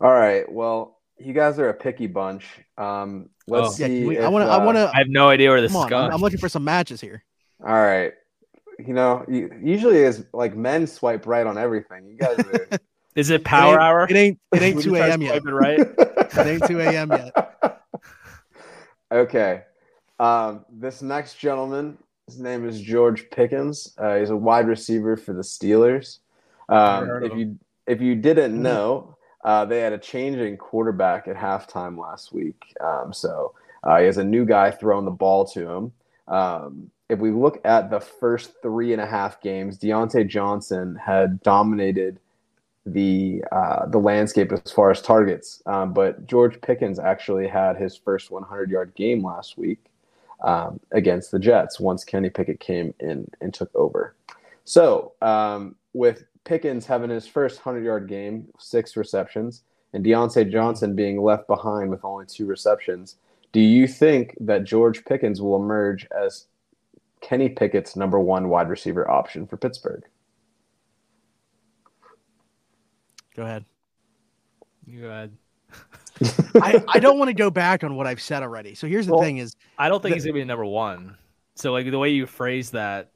All right. Well, you guys are a picky bunch. Um, let's Oh. See. can we, if, I want to. uh, I want to. I have no idea where this is on, going. I'm, I'm looking for some matches here. All right. You know, usually is like men swipe right on everything. You guys are. is it power it hour? It ain't. It ain't Would you two try a.m. yet. right? It ain't two a.m. yet. Okay. Um, this next gentleman, his name is George Pickens. Uh, he's a wide receiver for the Steelers. Um, if you if you didn't know, uh, they had a change in quarterback at halftime last week. Um, so uh, he has a new guy throwing the ball to him. Um, if we look at the first three and a half games, Diontae Johnson had dominated the uh, the landscape as far as targets. Um, but George Pickens actually had his first 100 yard game last week um, against the Jets once Kenny Pickett came in and took over. So um, with Pickens having his first 100 yard game, six receptions, and Diontae Johnson being left behind with only two receptions, do you think that George Pickens will emerge as Kenny Pickett's number one wide receiver option for Pittsburgh? Go ahead. You go ahead. I, I don't want to go back on what I've said already. So here's the Well, thing: is I don't think The- he's gonna be number one. So like the way you phrase that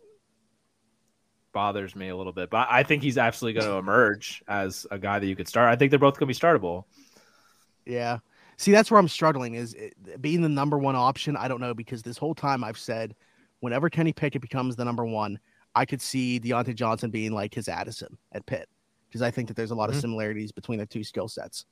bothers me a little bit. But I think he's absolutely going to emerge as a guy that you could start. I think they're both going to be startable. Yeah. See, that's where I'm struggling is it, being the number one option. I don't know because this whole time I've said whenever Kenny Pickett becomes the number one, I could see Diontae Johnson being like his Addison at Pitt because I think that there's a lot Mhm. of similarities between the two skill sets.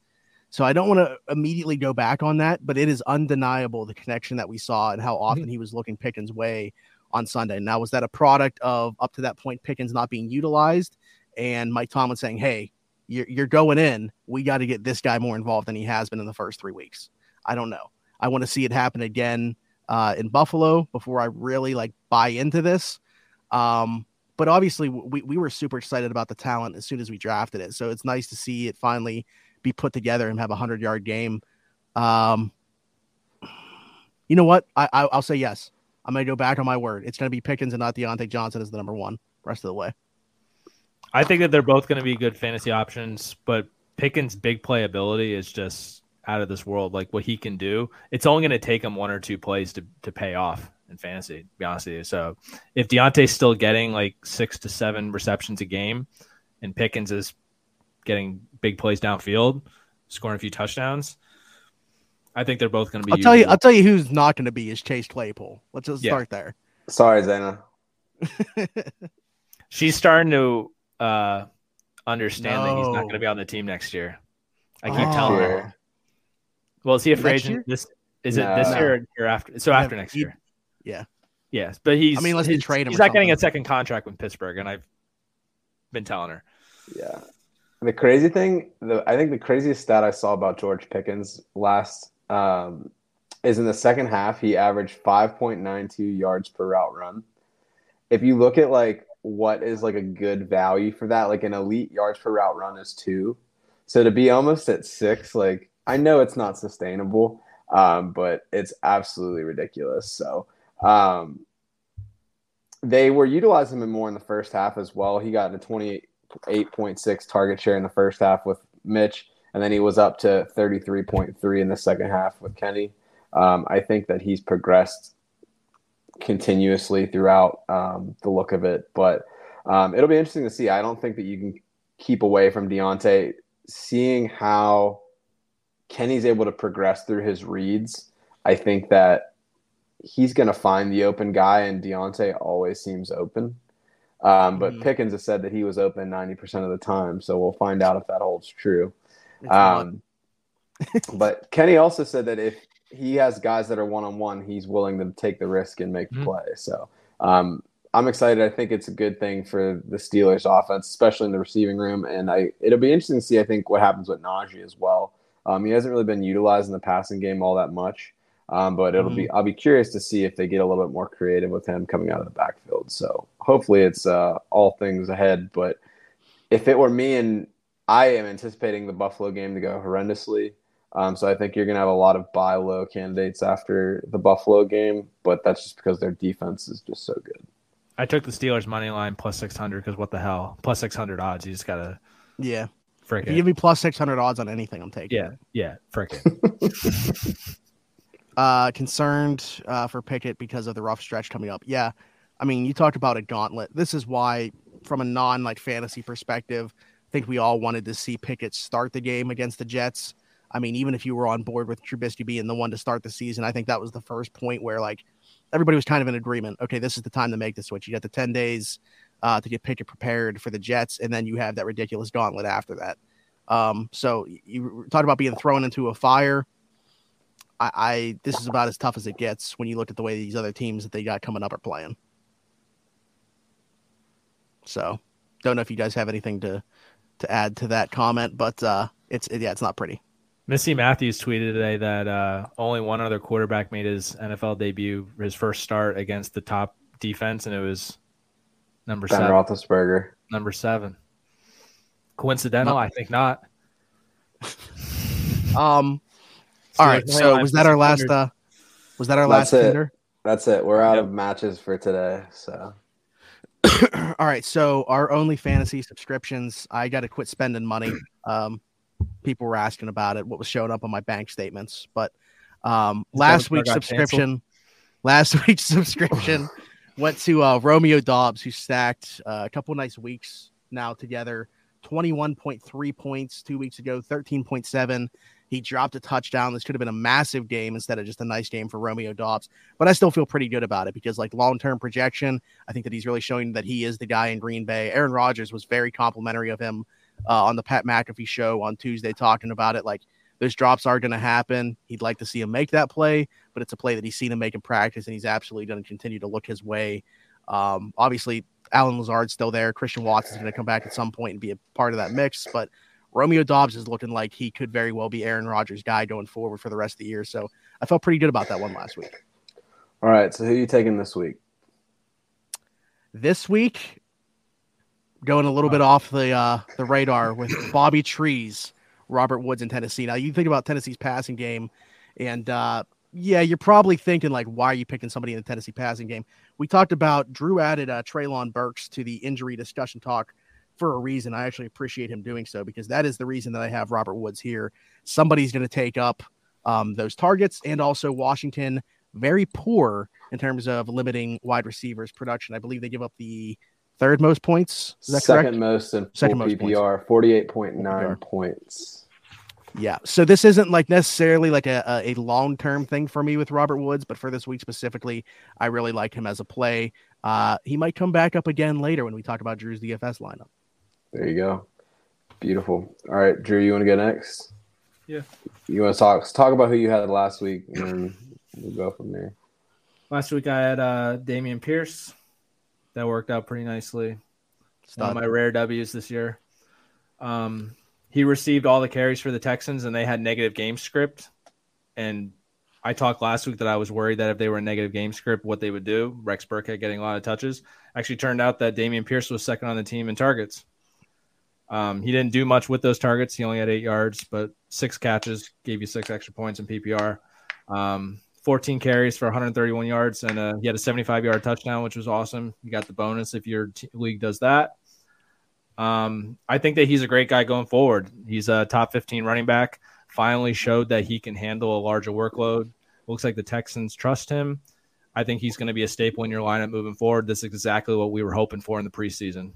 So I don't want to immediately go back on that, but it is undeniable the connection that we saw and how often he was looking Pickens' way on Sunday. Now, was that a product of up to that point Pickens not being utilized and Mike Tomlin saying, "Hey, you're, you're going in. We got to get this guy more involved than he has been in the first three weeks. I don't know. I want to see it happen again uh, in Buffalo before I really like buy into this. Um, but obviously, we, we were super excited about the talent as soon as we drafted it. So it's nice to see it finally be put together and have a hundred yard game. Um, you know what? I, I I'll say yes. I'm gonna go back on my word. It's gonna be Pickens and not Diontae Johnson as the number one rest of the way. I think that they're both going to be good fantasy options, but Pickens' big playability is just out of this world. Like what he can do, it's only going to take him one or two plays to, to pay off in fantasy, to be honest with you. So if Diontae's still getting like six to seven receptions a game and Pickens is getting big plays downfield, scoring a few touchdowns, I think they're both going to be I'll tell you. usable. I'll tell you who's not going to be is Chase Claypool. Let's just Yeah. start there. Sorry, Zena. She's starting to uh, understand that he's not going to be on the team next year. I keep Oh. telling her. Sure. Well, is he a free Next agent? year? This is it this No. year or year after? So Yeah, after next year. yeah. Yes, but he's. I mean, unless they he's, trade him He's or not getting a second contract with Pittsburgh, and I've been telling her. Yeah. The crazy thing, the I think the craziest stat I saw about George Pickens last um, is in the second half, he averaged 5.92 yards per route run. If you look at like what is like a good value for that, like an elite yards per route run is two. So to be almost at six, like I know it's not sustainable, um, but it's absolutely ridiculous. So um, they were utilizing him more in the first half as well. He got a 28.6 target share in the first half with Mitch, and then he was up to 33.3 in the second half with Kenny. Um, I think that he's progressed continuously throughout um, the look of it, but um, it'll be interesting to see. I don't think that you can keep away from Diontae. Seeing how Kenny's able to progress through his reads, I think that he's going to find the open guy, and Diontae always seems open. Um, but Mhm. Pickens has said that he was open 90% of the time, so we'll find out if that holds true. Um, but Kenny also said that if he has guys that are one on one, he's willing to take the risk and make the Mhm. play. So um, I'm excited. I think it's a good thing for the Steelers offense, especially in the receiving room. And I it'll be interesting to see, I think, what happens with Najee as well. Um, he hasn't really been utilized in the passing game all that much. Um, but it'll be I'll be curious to see if they get a little bit more creative with him coming out of the backfield. So hopefully it's uh, all things ahead. But if it were me and I am anticipating the Buffalo game to go horrendously. Um, so I think you're going to have a lot of buy low candidates after the Buffalo game, but that's just because their defense is just so good. I took the Steelers money line plus six hundred because what the hell? Plus six hundred odds. You just gotta yeah. Frick If you give me plus six hundred odds on anything, I'm taking. Yeah, it. yeah, frick it. Uh, concerned uh, for Pickett because of the rough stretch coming up. Yeah, I mean, you talked about a gauntlet. This is why, from a non like fantasy perspective, I think we all wanted to see Pickett start the game against the Jets. I mean, even if you were on board with Trubisky being the one to start the season, I think that was the first point where like everybody was kind of in agreement. Okay, this is the time to make the switch. You got the ten days uh, to get and prepared for the Jets, and then you have that ridiculous gauntlet after that. Um, so you talk about being thrown into a fire. I, I this is about as tough as it gets when you look at the way these other teams that they got coming up are playing. So, don't know if you guys have anything to to add to that comment, but uh, it's it, yeah, it's not pretty. Missi Matthews tweeted today that uh, only one other quarterback made his NFL debut, his first start against the top defense, and it was number Ben seven. Roethlisberger. Number seven. Coincidental? I think not. Um, all right. So was that our last? Uh, was that our last That's it. Tinder? That's it. We're out Yep. of matches for today. So All right. So our only fantasy subscriptions, I got to quit spending money. Um, people were asking about it. What was showing up on my bank statements, but um, last week's what canceled? subscription, last week's subscription went to uh, Romeo Doubs, who stacked uh, a couple nice weeks now together. Twenty-one point three points two weeks ago, thirteen point seven. He dropped a touchdown. This could have been a massive game instead of just a nice game for Romeo Doubs. But I still feel pretty good about it because, like long term projection, I think that he's really showing that he is the guy in Green Bay. Aaron Rodgers was very complimentary of him uh, on the Pat McAfee show on Tuesday, talking about it. Like those drops are going to happen. He'd like to see him make that play, but it's a play that he's seen him make in practice, and he's absolutely going to continue to look his way. Um, obviously, Allen Lazard's still there. Christian Watson is going to come back at some point and be a part of that mix, but Romeo Doubs is looking like he could very well be Aaron Rodgers' guy going forward for the rest of the year. So I felt pretty good about that one last week. all right. So who are you taking this week? This week, going a little bit off the uh, the radar with Bobby Trees, Robert Woods in Tennessee. Now you think about Tennessee's passing game, and uh, yeah, you're probably thinking like, why are you picking somebody in the Tennessee passing game? We talked about Drew added uh, Treylon Burks to the injury discussion talk for a reason. I actually appreciate him doing so because that is the reason that I have Robert Woods here. Somebody's going to take up um, those targets, and also Washington very poor in terms of limiting wide receivers production. I believe they give up the third most points. Is that Second correct? most in Second most PPR, forty-eight point nine points. Yeah. So this isn't like necessarily like a, a, a long term thing for me with Robert Woods, but for this week specifically, I really like him as a play. Uh, he might come back up again later when we talk about Drew's DFS lineup. There you go. Beautiful. All right, Drew, you want to go next? Yeah. You want to talk talk about who you had last week, and then we'll go from there. Last week I had uh, Dameon Pierce. That worked out pretty nicely. One of my rare W's this year. Um, he received all the carries for the Texans, and they had negative game script. And I talked last week that I was worried that if they were a negative game script, what they would do. Rex Burkhead getting a lot of touches. Actually, turned out that Dameon Pierce was second on the team in targets. Um, he didn't do much with those targets. He only had eight yards, but six catches gave you six extra points in PPR. Um, 14 carries for 131 yards, and uh, he had a 75 yard touchdown, which was awesome. You got the bonus if your t- league does that. Um, I think that he's a great guy going forward. He's a top 15 running back. Finally showed that he can handle a larger workload. Looks like the Texans trust him. I think he's going to be a staple in your lineup moving forward. This is exactly what we were hoping for in the preseason.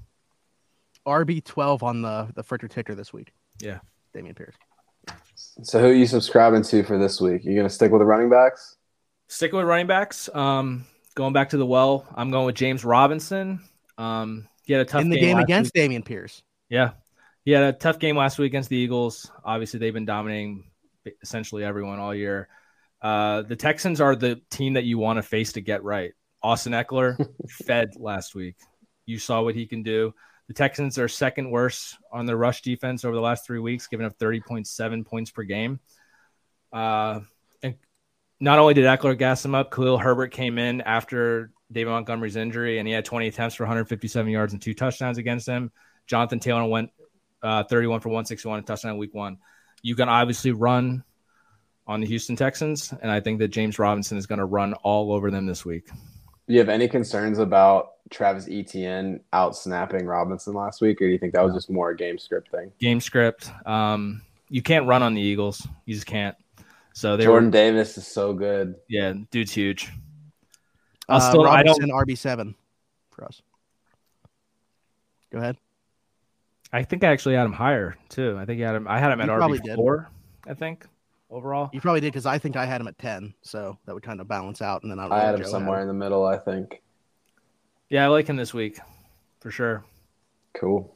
RB twelve on the the Fritter ticker this week. Yeah. Dameon Pierce. So, who are you subscribing to for this week? You're gonna stick with the running backs? Stick with running backs. Um, going back to the well, I'm going with James Robinson. Um, he had a tough in the game, last against week. Dameon Pierce. Yeah. He had a tough game last week against the Eagles. Obviously, they've been dominating essentially everyone all year. Uh, the Texans are the team that you want to face to get right. Austin Ekeler fed last week. You saw what he can do. The Texans are second worst on their rush defense over the last three weeks, giving up 30.7 points per game. Uh, and not only did Eckler gas him up, Khalil Herbert came in after David Montgomery's injury, and he had 20 attempts for 157 yards and two touchdowns against him. Jonathan Taylor went uh, 31 for 161 and touchdown week one. You can obviously run on the Houston Texans, and I think that James Robinson is going to run all over them this week. Do you have any concerns about Travis Etienne out snapping Robinson last week, or do you think that was just more a game script thing? Game script. Um, you can't run on the Eagles. You just can't. So they Jordan were, Davis is so good. yeah, dude's huge. I'll Uh, still, I don't, Robinson RB seven for us. Go ahead. I think I actually had him higher too. I think I had him. I had him at probably RB four. I think overall. You probably did because I think I had him at ten, so that would kind of balance out. And then I, don't I had him Joe somewhere in the middle, I think. Yeah, I like him this week. for sure. Cool.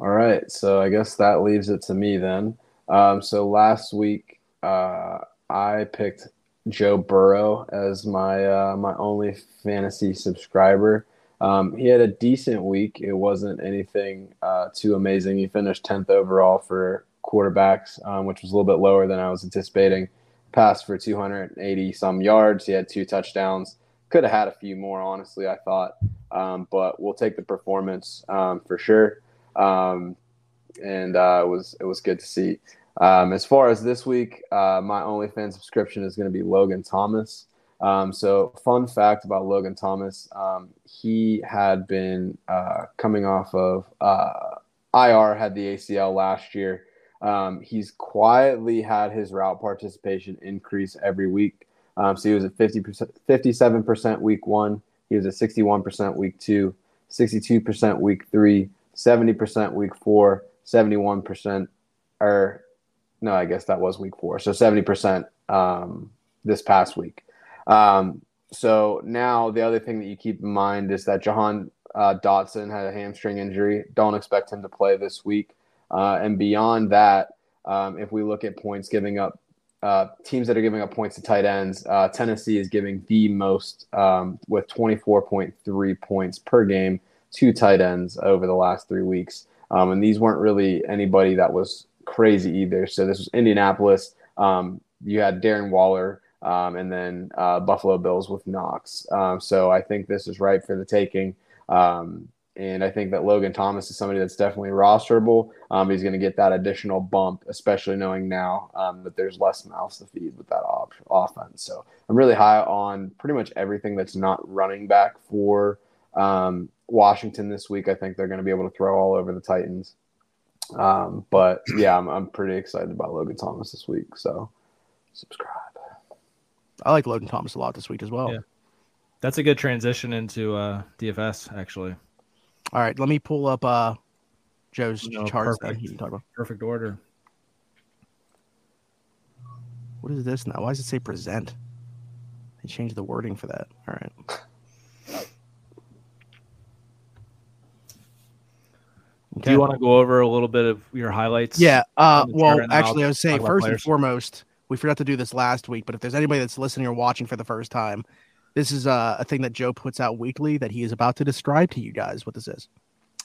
All right, so I guess that leaves it to me then. Um, so last week, uh, I picked Joe Burrow as my uh, my only fantasy subscriber. Um, he had a decent week. It wasn't anything uh, too amazing. He finished tenth overall for quarterbacks, um, which was a little bit lower than I was anticipating. Passed for 280 some yards. He had two touchdowns. Could have had a few more, honestly. I thought, um, but we'll take the performance um, for sure. Um, and uh, it was it was good to see. Um, as far as this week, uh, my OnlyFans subscription is going to be Logan Thomas. Um, so, fun fact about Logan Thomas: um, he had been uh, coming off of uh, IR, had the ACL last year. Um, he's quietly had his route participation increase every week. Um, so he was at 50%, 57% week one. He was at 61% week two, 62% week three, 70% week four, 71%, or no, I guess that was week four. So 70% um, this past week. Um, so now the other thing that you keep in mind is that Jahan uh, Dotson had a hamstring injury. Don't expect him to play this week. Uh, and beyond that, um, if we look at points giving up, uh, teams that are giving up points to tight ends, uh, Tennessee is giving the most um, with 24.3 points per game to tight ends over the last three weeks. Um, and these weren't really anybody that was crazy either. So this was Indianapolis. Um, you had Darren Waller, um, and then uh, Buffalo Bills with Knox. Um, so I think this is right for the taking. Um, and I think that Logan Thomas is somebody that's definitely rosterable. Um, he's going to get that additional bump, especially knowing now um, that there's less mouths to feed with that op- offense. So I'm really high on pretty much everything that's not running back for Washington this week. I think they're going to be able to throw all over the Titans. Um, but yeah, I'm, I'm pretty excited about Logan Thomas this week. So subscribe. I like Logan Thomas a lot this week as well. Yeah. That's a good transition into uh, DFS, actually. All right, let me pull up uh, Joe's No, charts that perfect. he can talk about. Perfect order. What is this now? Why does it say present? They changed the wording for that. All right. Do you want to go over a little bit of your highlights? Yeah. Uh, well, chart I'll actually, I was saying first and foremost, we forgot to do this last week, but if there's anybody that's listening or watching for the first time, this is uh, a thing that Joe puts out weekly that he is about to describe to you guys what this is.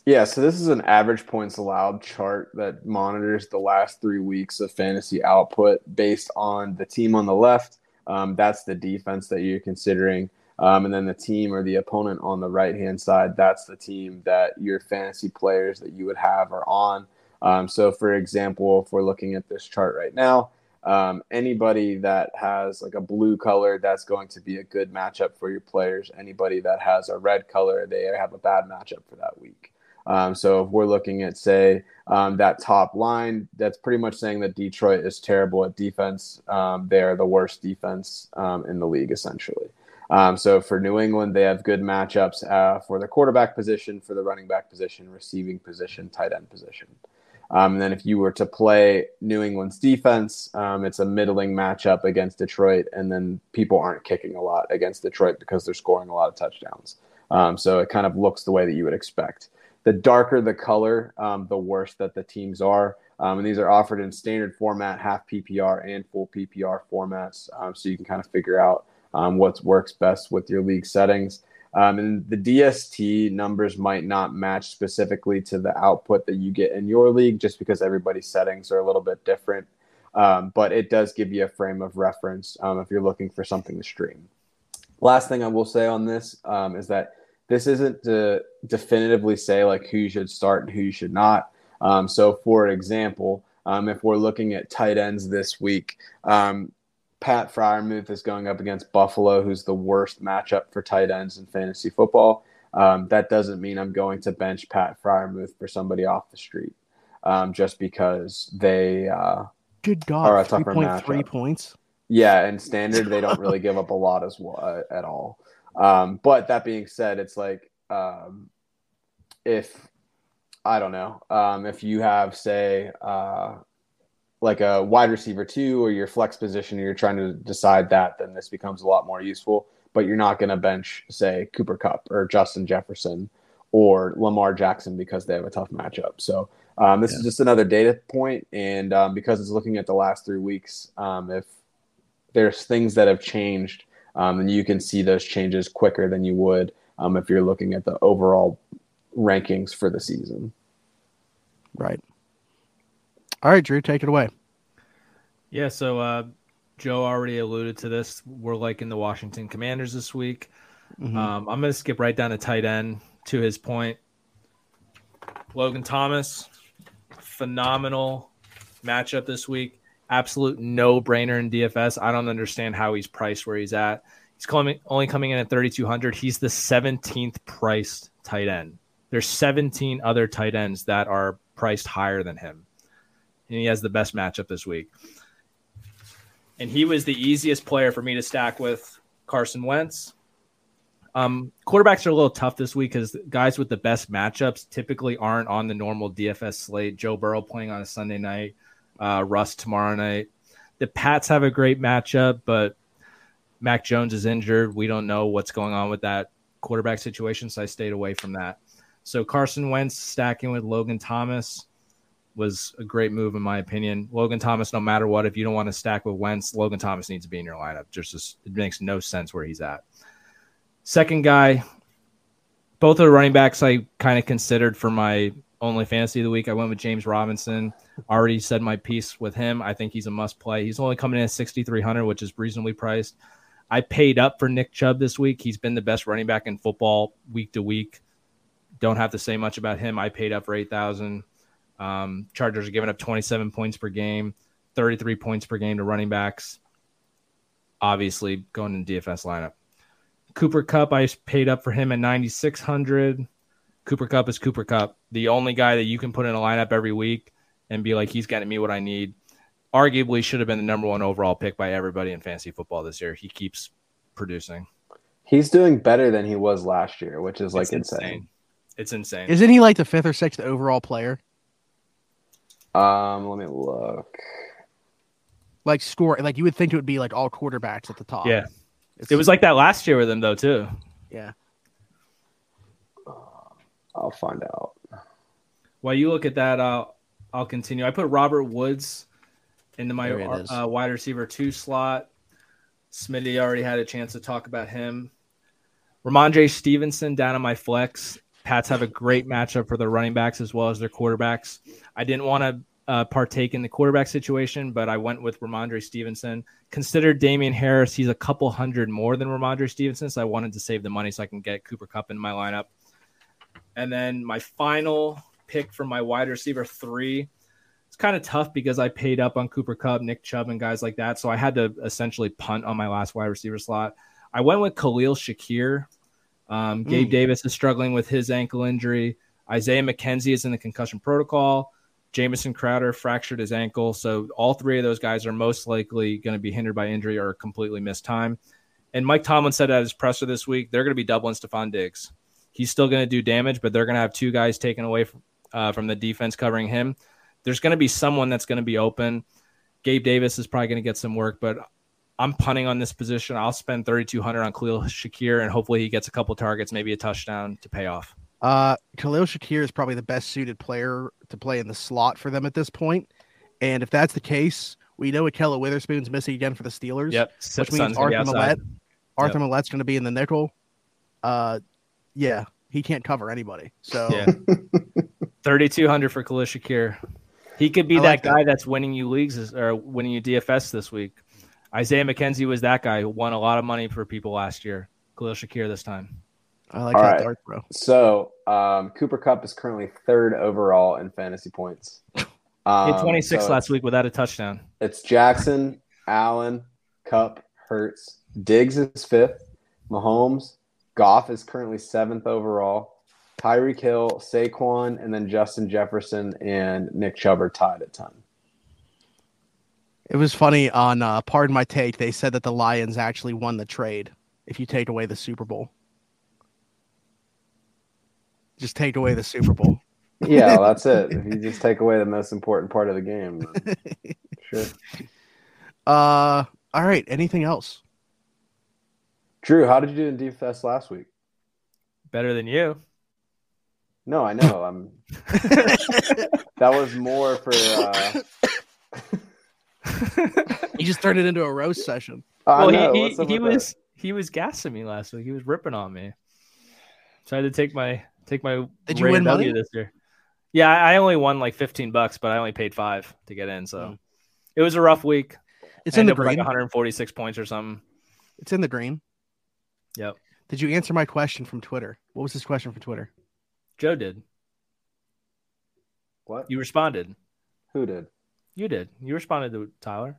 Yeah, so this is an average points allowed chart that monitors the last three weeks of fantasy output based on the team on the left. Um, that's the defense that you're considering. Um, and then the team or the opponent on the right hand side, that's the team that your fantasy players that you would have are on. Um, so, for example, if we're looking at this chart right now, um, anybody that has like a blue color, that's going to be a good matchup for your players. Anybody that has a red color, they have a bad matchup for that week. Um, so if we're looking at, say, um, that top line, that's pretty much saying that Detroit is terrible at defense. Um, they are the worst defense um, in the league, essentially. Um, so for New England, they have good matchups uh, for the quarterback position, for the running back position, receiving position, tight end position. Um, and then if you were to play New England's defense, um, it's a middling matchup against Detroit, and then people aren't kicking a lot against Detroit because they're scoring a lot of touchdowns. Um, so it kind of looks the way that you would expect. The darker the color, um, the worse that the teams are. Um, and these are offered in standard format, half PPR, and full PPR formats. Um, so you can kind of figure out um, what works best with your league settings. Um, and the DST numbers might not match specifically to the output that you get in your league just because everybody's settings are a little bit different. Um, but it does give you a frame of reference um, if you're looking for something to stream. Last thing I will say on this um, is that this isn't to definitively say like who you should start and who you should not. Um, so, for example, um, if we're looking at tight ends this week, Pat Freiermuth is going up against Buffalo, who's the worst matchup for tight ends in fantasy football. Um, that doesn't mean I'm going to bench Pat Freiermuth for somebody off the street um, just because they, uh, Good God, right, three tougher point three matchup. points. yeah, and standard they don't really give up a lot as well uh, at all. Um, but that being said, it's like um, if I don't know um, if you have say uh, like a wide receiver two or your flex position, and you're trying to decide that, then this becomes a lot more useful. But you're not going to bench say Cooper Kupp or Justin Jefferson or Lamar Jackson because they have a tough matchup. So um, this yeah. is just another data point, and um, because it's looking at the last three weeks, um, if there's things that have changed, um, and you can see those changes quicker than you would um, if you're looking at the overall rankings for the season. Right. All right, Drew, take it away. Yeah. So uh, Joe already alluded to this. We're liking the Washington Commanders this week. Mm-hmm. Um, I'm going to skip right down to tight end to his point. Logan Thomas, phenomenal matchup this week. Absolute no brainer in DFS. I don't understand how he's priced where he's at. He's coming, only coming in at 3,200. He's the 17th priced tight end. There's 17 other tight ends that are priced higher than him. And he has the best matchup this week and he was the easiest player for me to stack with Carson Wentz. Um, quarterbacks are a little tough this week because guys with the best matchups typically aren't on the normal DFS slate. Joe Burrow playing on a Sunday night, uh, Russ tomorrow night. The Pats have a great matchup, but Mac Jones is injured. We don't know what's going on with that quarterback situation, so I stayed away from that. So Carson Wentz stacking with Logan Thomas was a great move in my opinion. Logan Thomas, no matter what, if you don't want to stack with Wentz, Logan Thomas needs to be in your lineup. Just, just it makes no sense where he's at. Second guy, both of the running backs I kind of considered for my only fantasy of the week. I went with James Robinson. Already said my piece with him. I think he's a must play. He's only coming in at 6,300, which is reasonably priced. I paid up for Nick Chubb this week. He's been the best running back in football week to week. Don't have to say much about him. I paid up for 8,000. Um, Chargers are giving up 27 points per game, 33 points per game to running backs. Obviously, going in DFS lineup. Cooper Kupp, I paid up for him at 9,600. Cooper Kupp is Cooper Kupp, the only guy that you can put in a lineup every week and be like, he's getting me what I need. Arguably, should have been the number one overall pick by everybody in fantasy football this year. He keeps producing. He's doing better than he was last year, which is like it's insane. insane. It's insane. Isn't he like the fifth or sixth overall player? Um, let me look. Like score, like you would think it would be like all quarterbacks at the top. Yeah, it's, it was like that last year with them though too. Yeah. Uh, I'll find out. While you look at that, I'll I'll continue. I put Robert Woods into my uh, wide receiver two slot. Smitty already had a chance to talk about him. Rhamondre Stevenson down on my flex. Pats have a great matchup for their running backs as well as their quarterbacks. I didn't want to uh, partake in the quarterback situation, but I went with Rhamondre Stevenson. Consider Damien Harris. He's a couple hundred more than Rhamondre Stevenson, so I wanted to save the money so I can get Cooper Kupp in my lineup. And then my final pick for my wide receiver three. It's kind of tough because I paid up on Cooper Kupp, Nick Chubb, and guys like that. So I had to essentially punt on my last wide receiver slot. I went with Khalil Shakir. Um, mm. Gabe Davis is struggling with his ankle injury. Isaiah McKenzie is in the concussion protocol. Jamison Crowder fractured his ankle. So all three of those guys are most likely going to be hindered by injury or completely miss time. And Mike Tomlin said at his presser this week, they're going to be doubling Stefon Diggs. He's still going to do damage, but they're going to have two guys taken away from, uh, from the defense covering him. There's going to be someone that's going to be open. Gabe Davis is probably going to get some work, but I'm punting on this position. I'll spend 3,200 on Khalil Shakir, and hopefully he gets a couple targets, maybe a touchdown to pay off. Uh, Khalil Shakir is probably the best suited player to play in the slot for them at this point. And if that's the case, we know Ahkello Witherspoon's missing again for the Steelers. Yep. Which means Arthur Maulet, Arthur yep. Maulet's going to be in the nickel. Uh, yeah, he can't cover anybody. So yeah. 3,200 for Khalil Shakir. He could be that guy that. that's winning you leagues or winning you DFS this week. Isaiah McKenzie was that guy who won a lot of money for people last year. Khalil Shakir this time. I like All that right. dark, bro. So um, Cooper Kupp is currently third overall in fantasy points. Um, he 26 so last week without a touchdown. It's Jackson, Allen, Kupp, Hurts. Diggs is fifth. Mahomes, Goff is currently seventh overall. Tyreek Hill, Saquon, and then Justin Jefferson and Nick Chubb are tied at 10. It was funny on uh, Pardon My Take. They said that the Lions actually won the trade if you take away the Super Bowl. Just take away the Super Bowl. yeah, well, that's it. If you just take away the most important part of the game, sure. Uh, all right. Anything else? Drew, how did you do in DFS last week? Better than you. No, I know. I'm. that was more for. Uh... You just turned it into a roast session. I well, know, he, he, he with that? was he was gassing me last week. He was ripping on me. So I had to take my take my Did you win W money? this year. Yeah, I I only won like fifteen bucks, but I only paid five to get in. So Mm. it was a rough week. It's I in the ended up with green. like 146 points or something. It's in the green. Yep. Did you answer my question from Twitter? What was his question from Twitter? Joe did. What? You responded. Who did? You did. You responded to Tyler.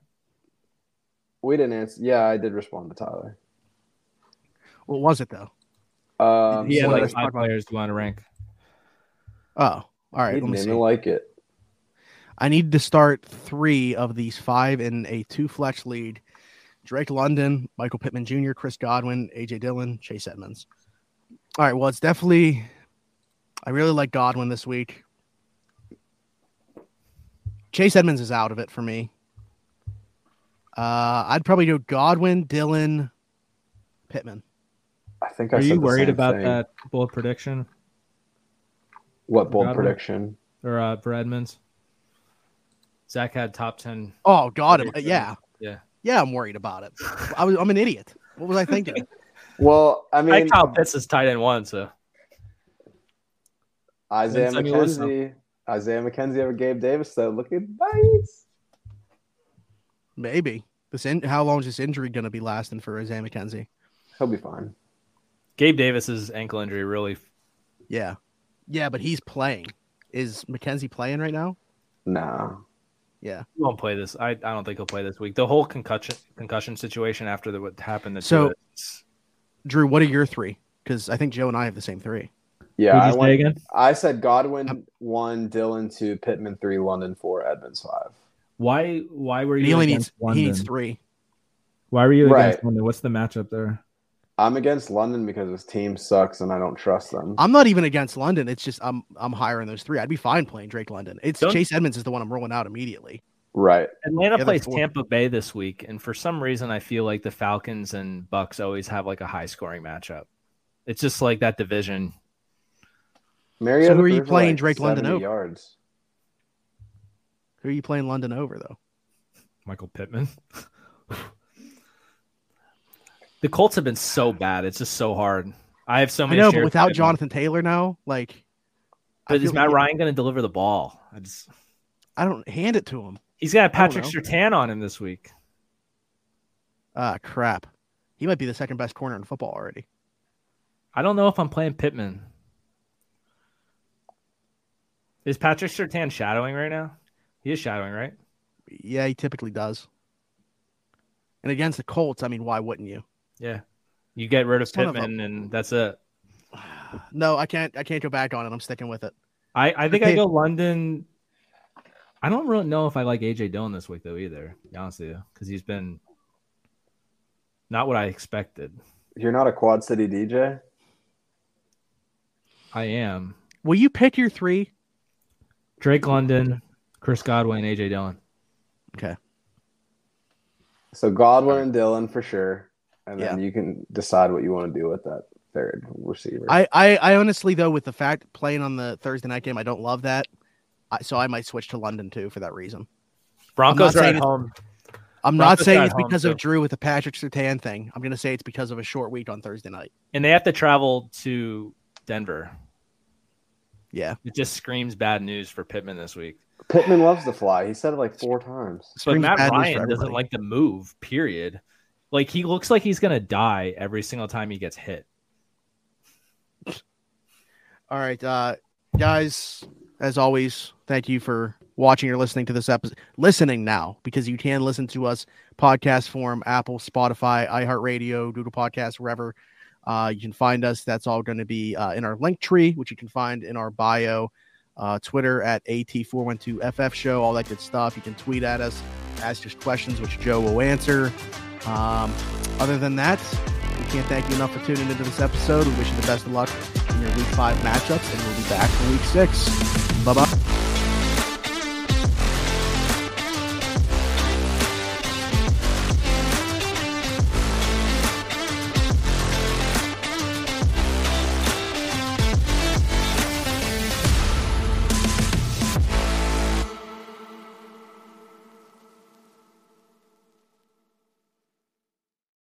We didn't answer. Yeah, I did respond to Tyler. What was it though? Um, he had like five players to want to rank. Oh, all right. he Let me didn't see. like it. I need to start three of these five in a two flex lead. Drake London, Michael Pittman Jr., Chris Godwin, AJ Dillon, Chase Edmonds. All right. Well, it's definitely. I really like Godwin this week. Chase Edmonds is out of it for me. Uh, I'd probably go Godwin, Dillon, Pittman. I think I Are you the worried same about thing. that bold prediction What bold Godwin? prediction? or uh, for Edmonds? Zach had top 10. Oh God, am- yeah, Yeah. yeah. I'm worried about it. I was. I'm an idiot. What was I thinking? Well, I mean, I mean, Kyle Pitts is tight end one, so Isaiah Then Sammy Lewis, McKenzie, Isaiah McKenzie over Gabe Davis, though, looking nice. Maybe this. In- how long is this injury going to be lasting for Isaiah McKenzie? He'll be fine. Gabe Davis's ankle injury really. Yeah, yeah, but he's playing. Is McKenzie playing right now? No. Yeah. He won't play this. I, I don't think he'll play this week. The whole concussion concussion situation after the, what happened. To So- Tua, Drew, what are your three? Because I think Joe and I have the same three. Yeah, I, went, again? I said Godwin one, Dillon two, Pittman three, London four, Edmonds five. Why why were you He only needs against London? he needs three. Why were you Right. against London? What's the matchup there? I'm against London because his team sucks and I don't trust them. I'm not even against London. It's just I'm I'm higher in those three. I'd be fine playing Drake London. It's Don't- Chase Edmonds is the one I'm rolling out immediately. Right. Atlanta plays four. Tampa Bay this week, and for some reason, I feel like the Falcons and Bucs always have like a high scoring matchup. It's just like that division. Mariota who are you playing like Drake London over? Yards. Who are you playing London over though? Michael Pittman. the Colts have been so bad; it's just so hard. I have so many. I many. know, but without Pittman. Jonathan Taylor now, like, but is Matt like- Ryan going to deliver the ball? I just I don't hand it to him. he's got I don't Patrick. Surtain on him this week. Ah, crap. He might be the second best corner in football already. I don't know if I'm playing Pittman. Is Patrick Surtain shadowing right now? He is shadowing, right? Yeah, he typically does. And against the Colts, I mean, why wouldn't you? Yeah. You get rid of Son of Pittman, and that's it. No, I can't. I can't go back on it. I'm sticking with it. I, I think I go London. I don't really know if I like AJ Dillon this week though either. To be honest with you, because he's been not what I expected. You're not a Quad City DJ? I am Will you pick your three? Drake London, Chris Godwin, AJ Dillon. Okay. So Godwin and Dillon for sure. And then Yeah. you can decide what you want to do with that third receiver. I, I, I honestly though, with the fact playing on the Thursday night game, I don't love that. I, so I might switch to London too for that reason. Broncos are at home. I'm not saying it's because too. of Drew with the Patrick Surtain thing. I'm gonna say it's because of a short week on Thursday night. and they have to travel to Denver. Yeah. It just screams bad news for Pittman this week. Pittman loves to fly. He said it like four times. But Screams Matt bad news for Ryan doesn't like to move. Period. Like he looks like he's gonna die every single time he gets hit. All right, uh, guys. As always, thank you for watching or listening to this episode. Listening now because you can listen to us podcast form, Apple, Spotify, iHeartRadio, Google Podcasts, wherever. Uh, you can find us. That's all going to be uh, in our link tree, which you can find in our bio, uh, Twitter at AT412FF Show, all that good stuff. You can tweet at us, ask us questions, which Joe will answer. Um, other than that, we can't thank you enough for tuning into this episode. We wish you the best of luck in your week five matchups, and we'll be back for week six. Bye bye.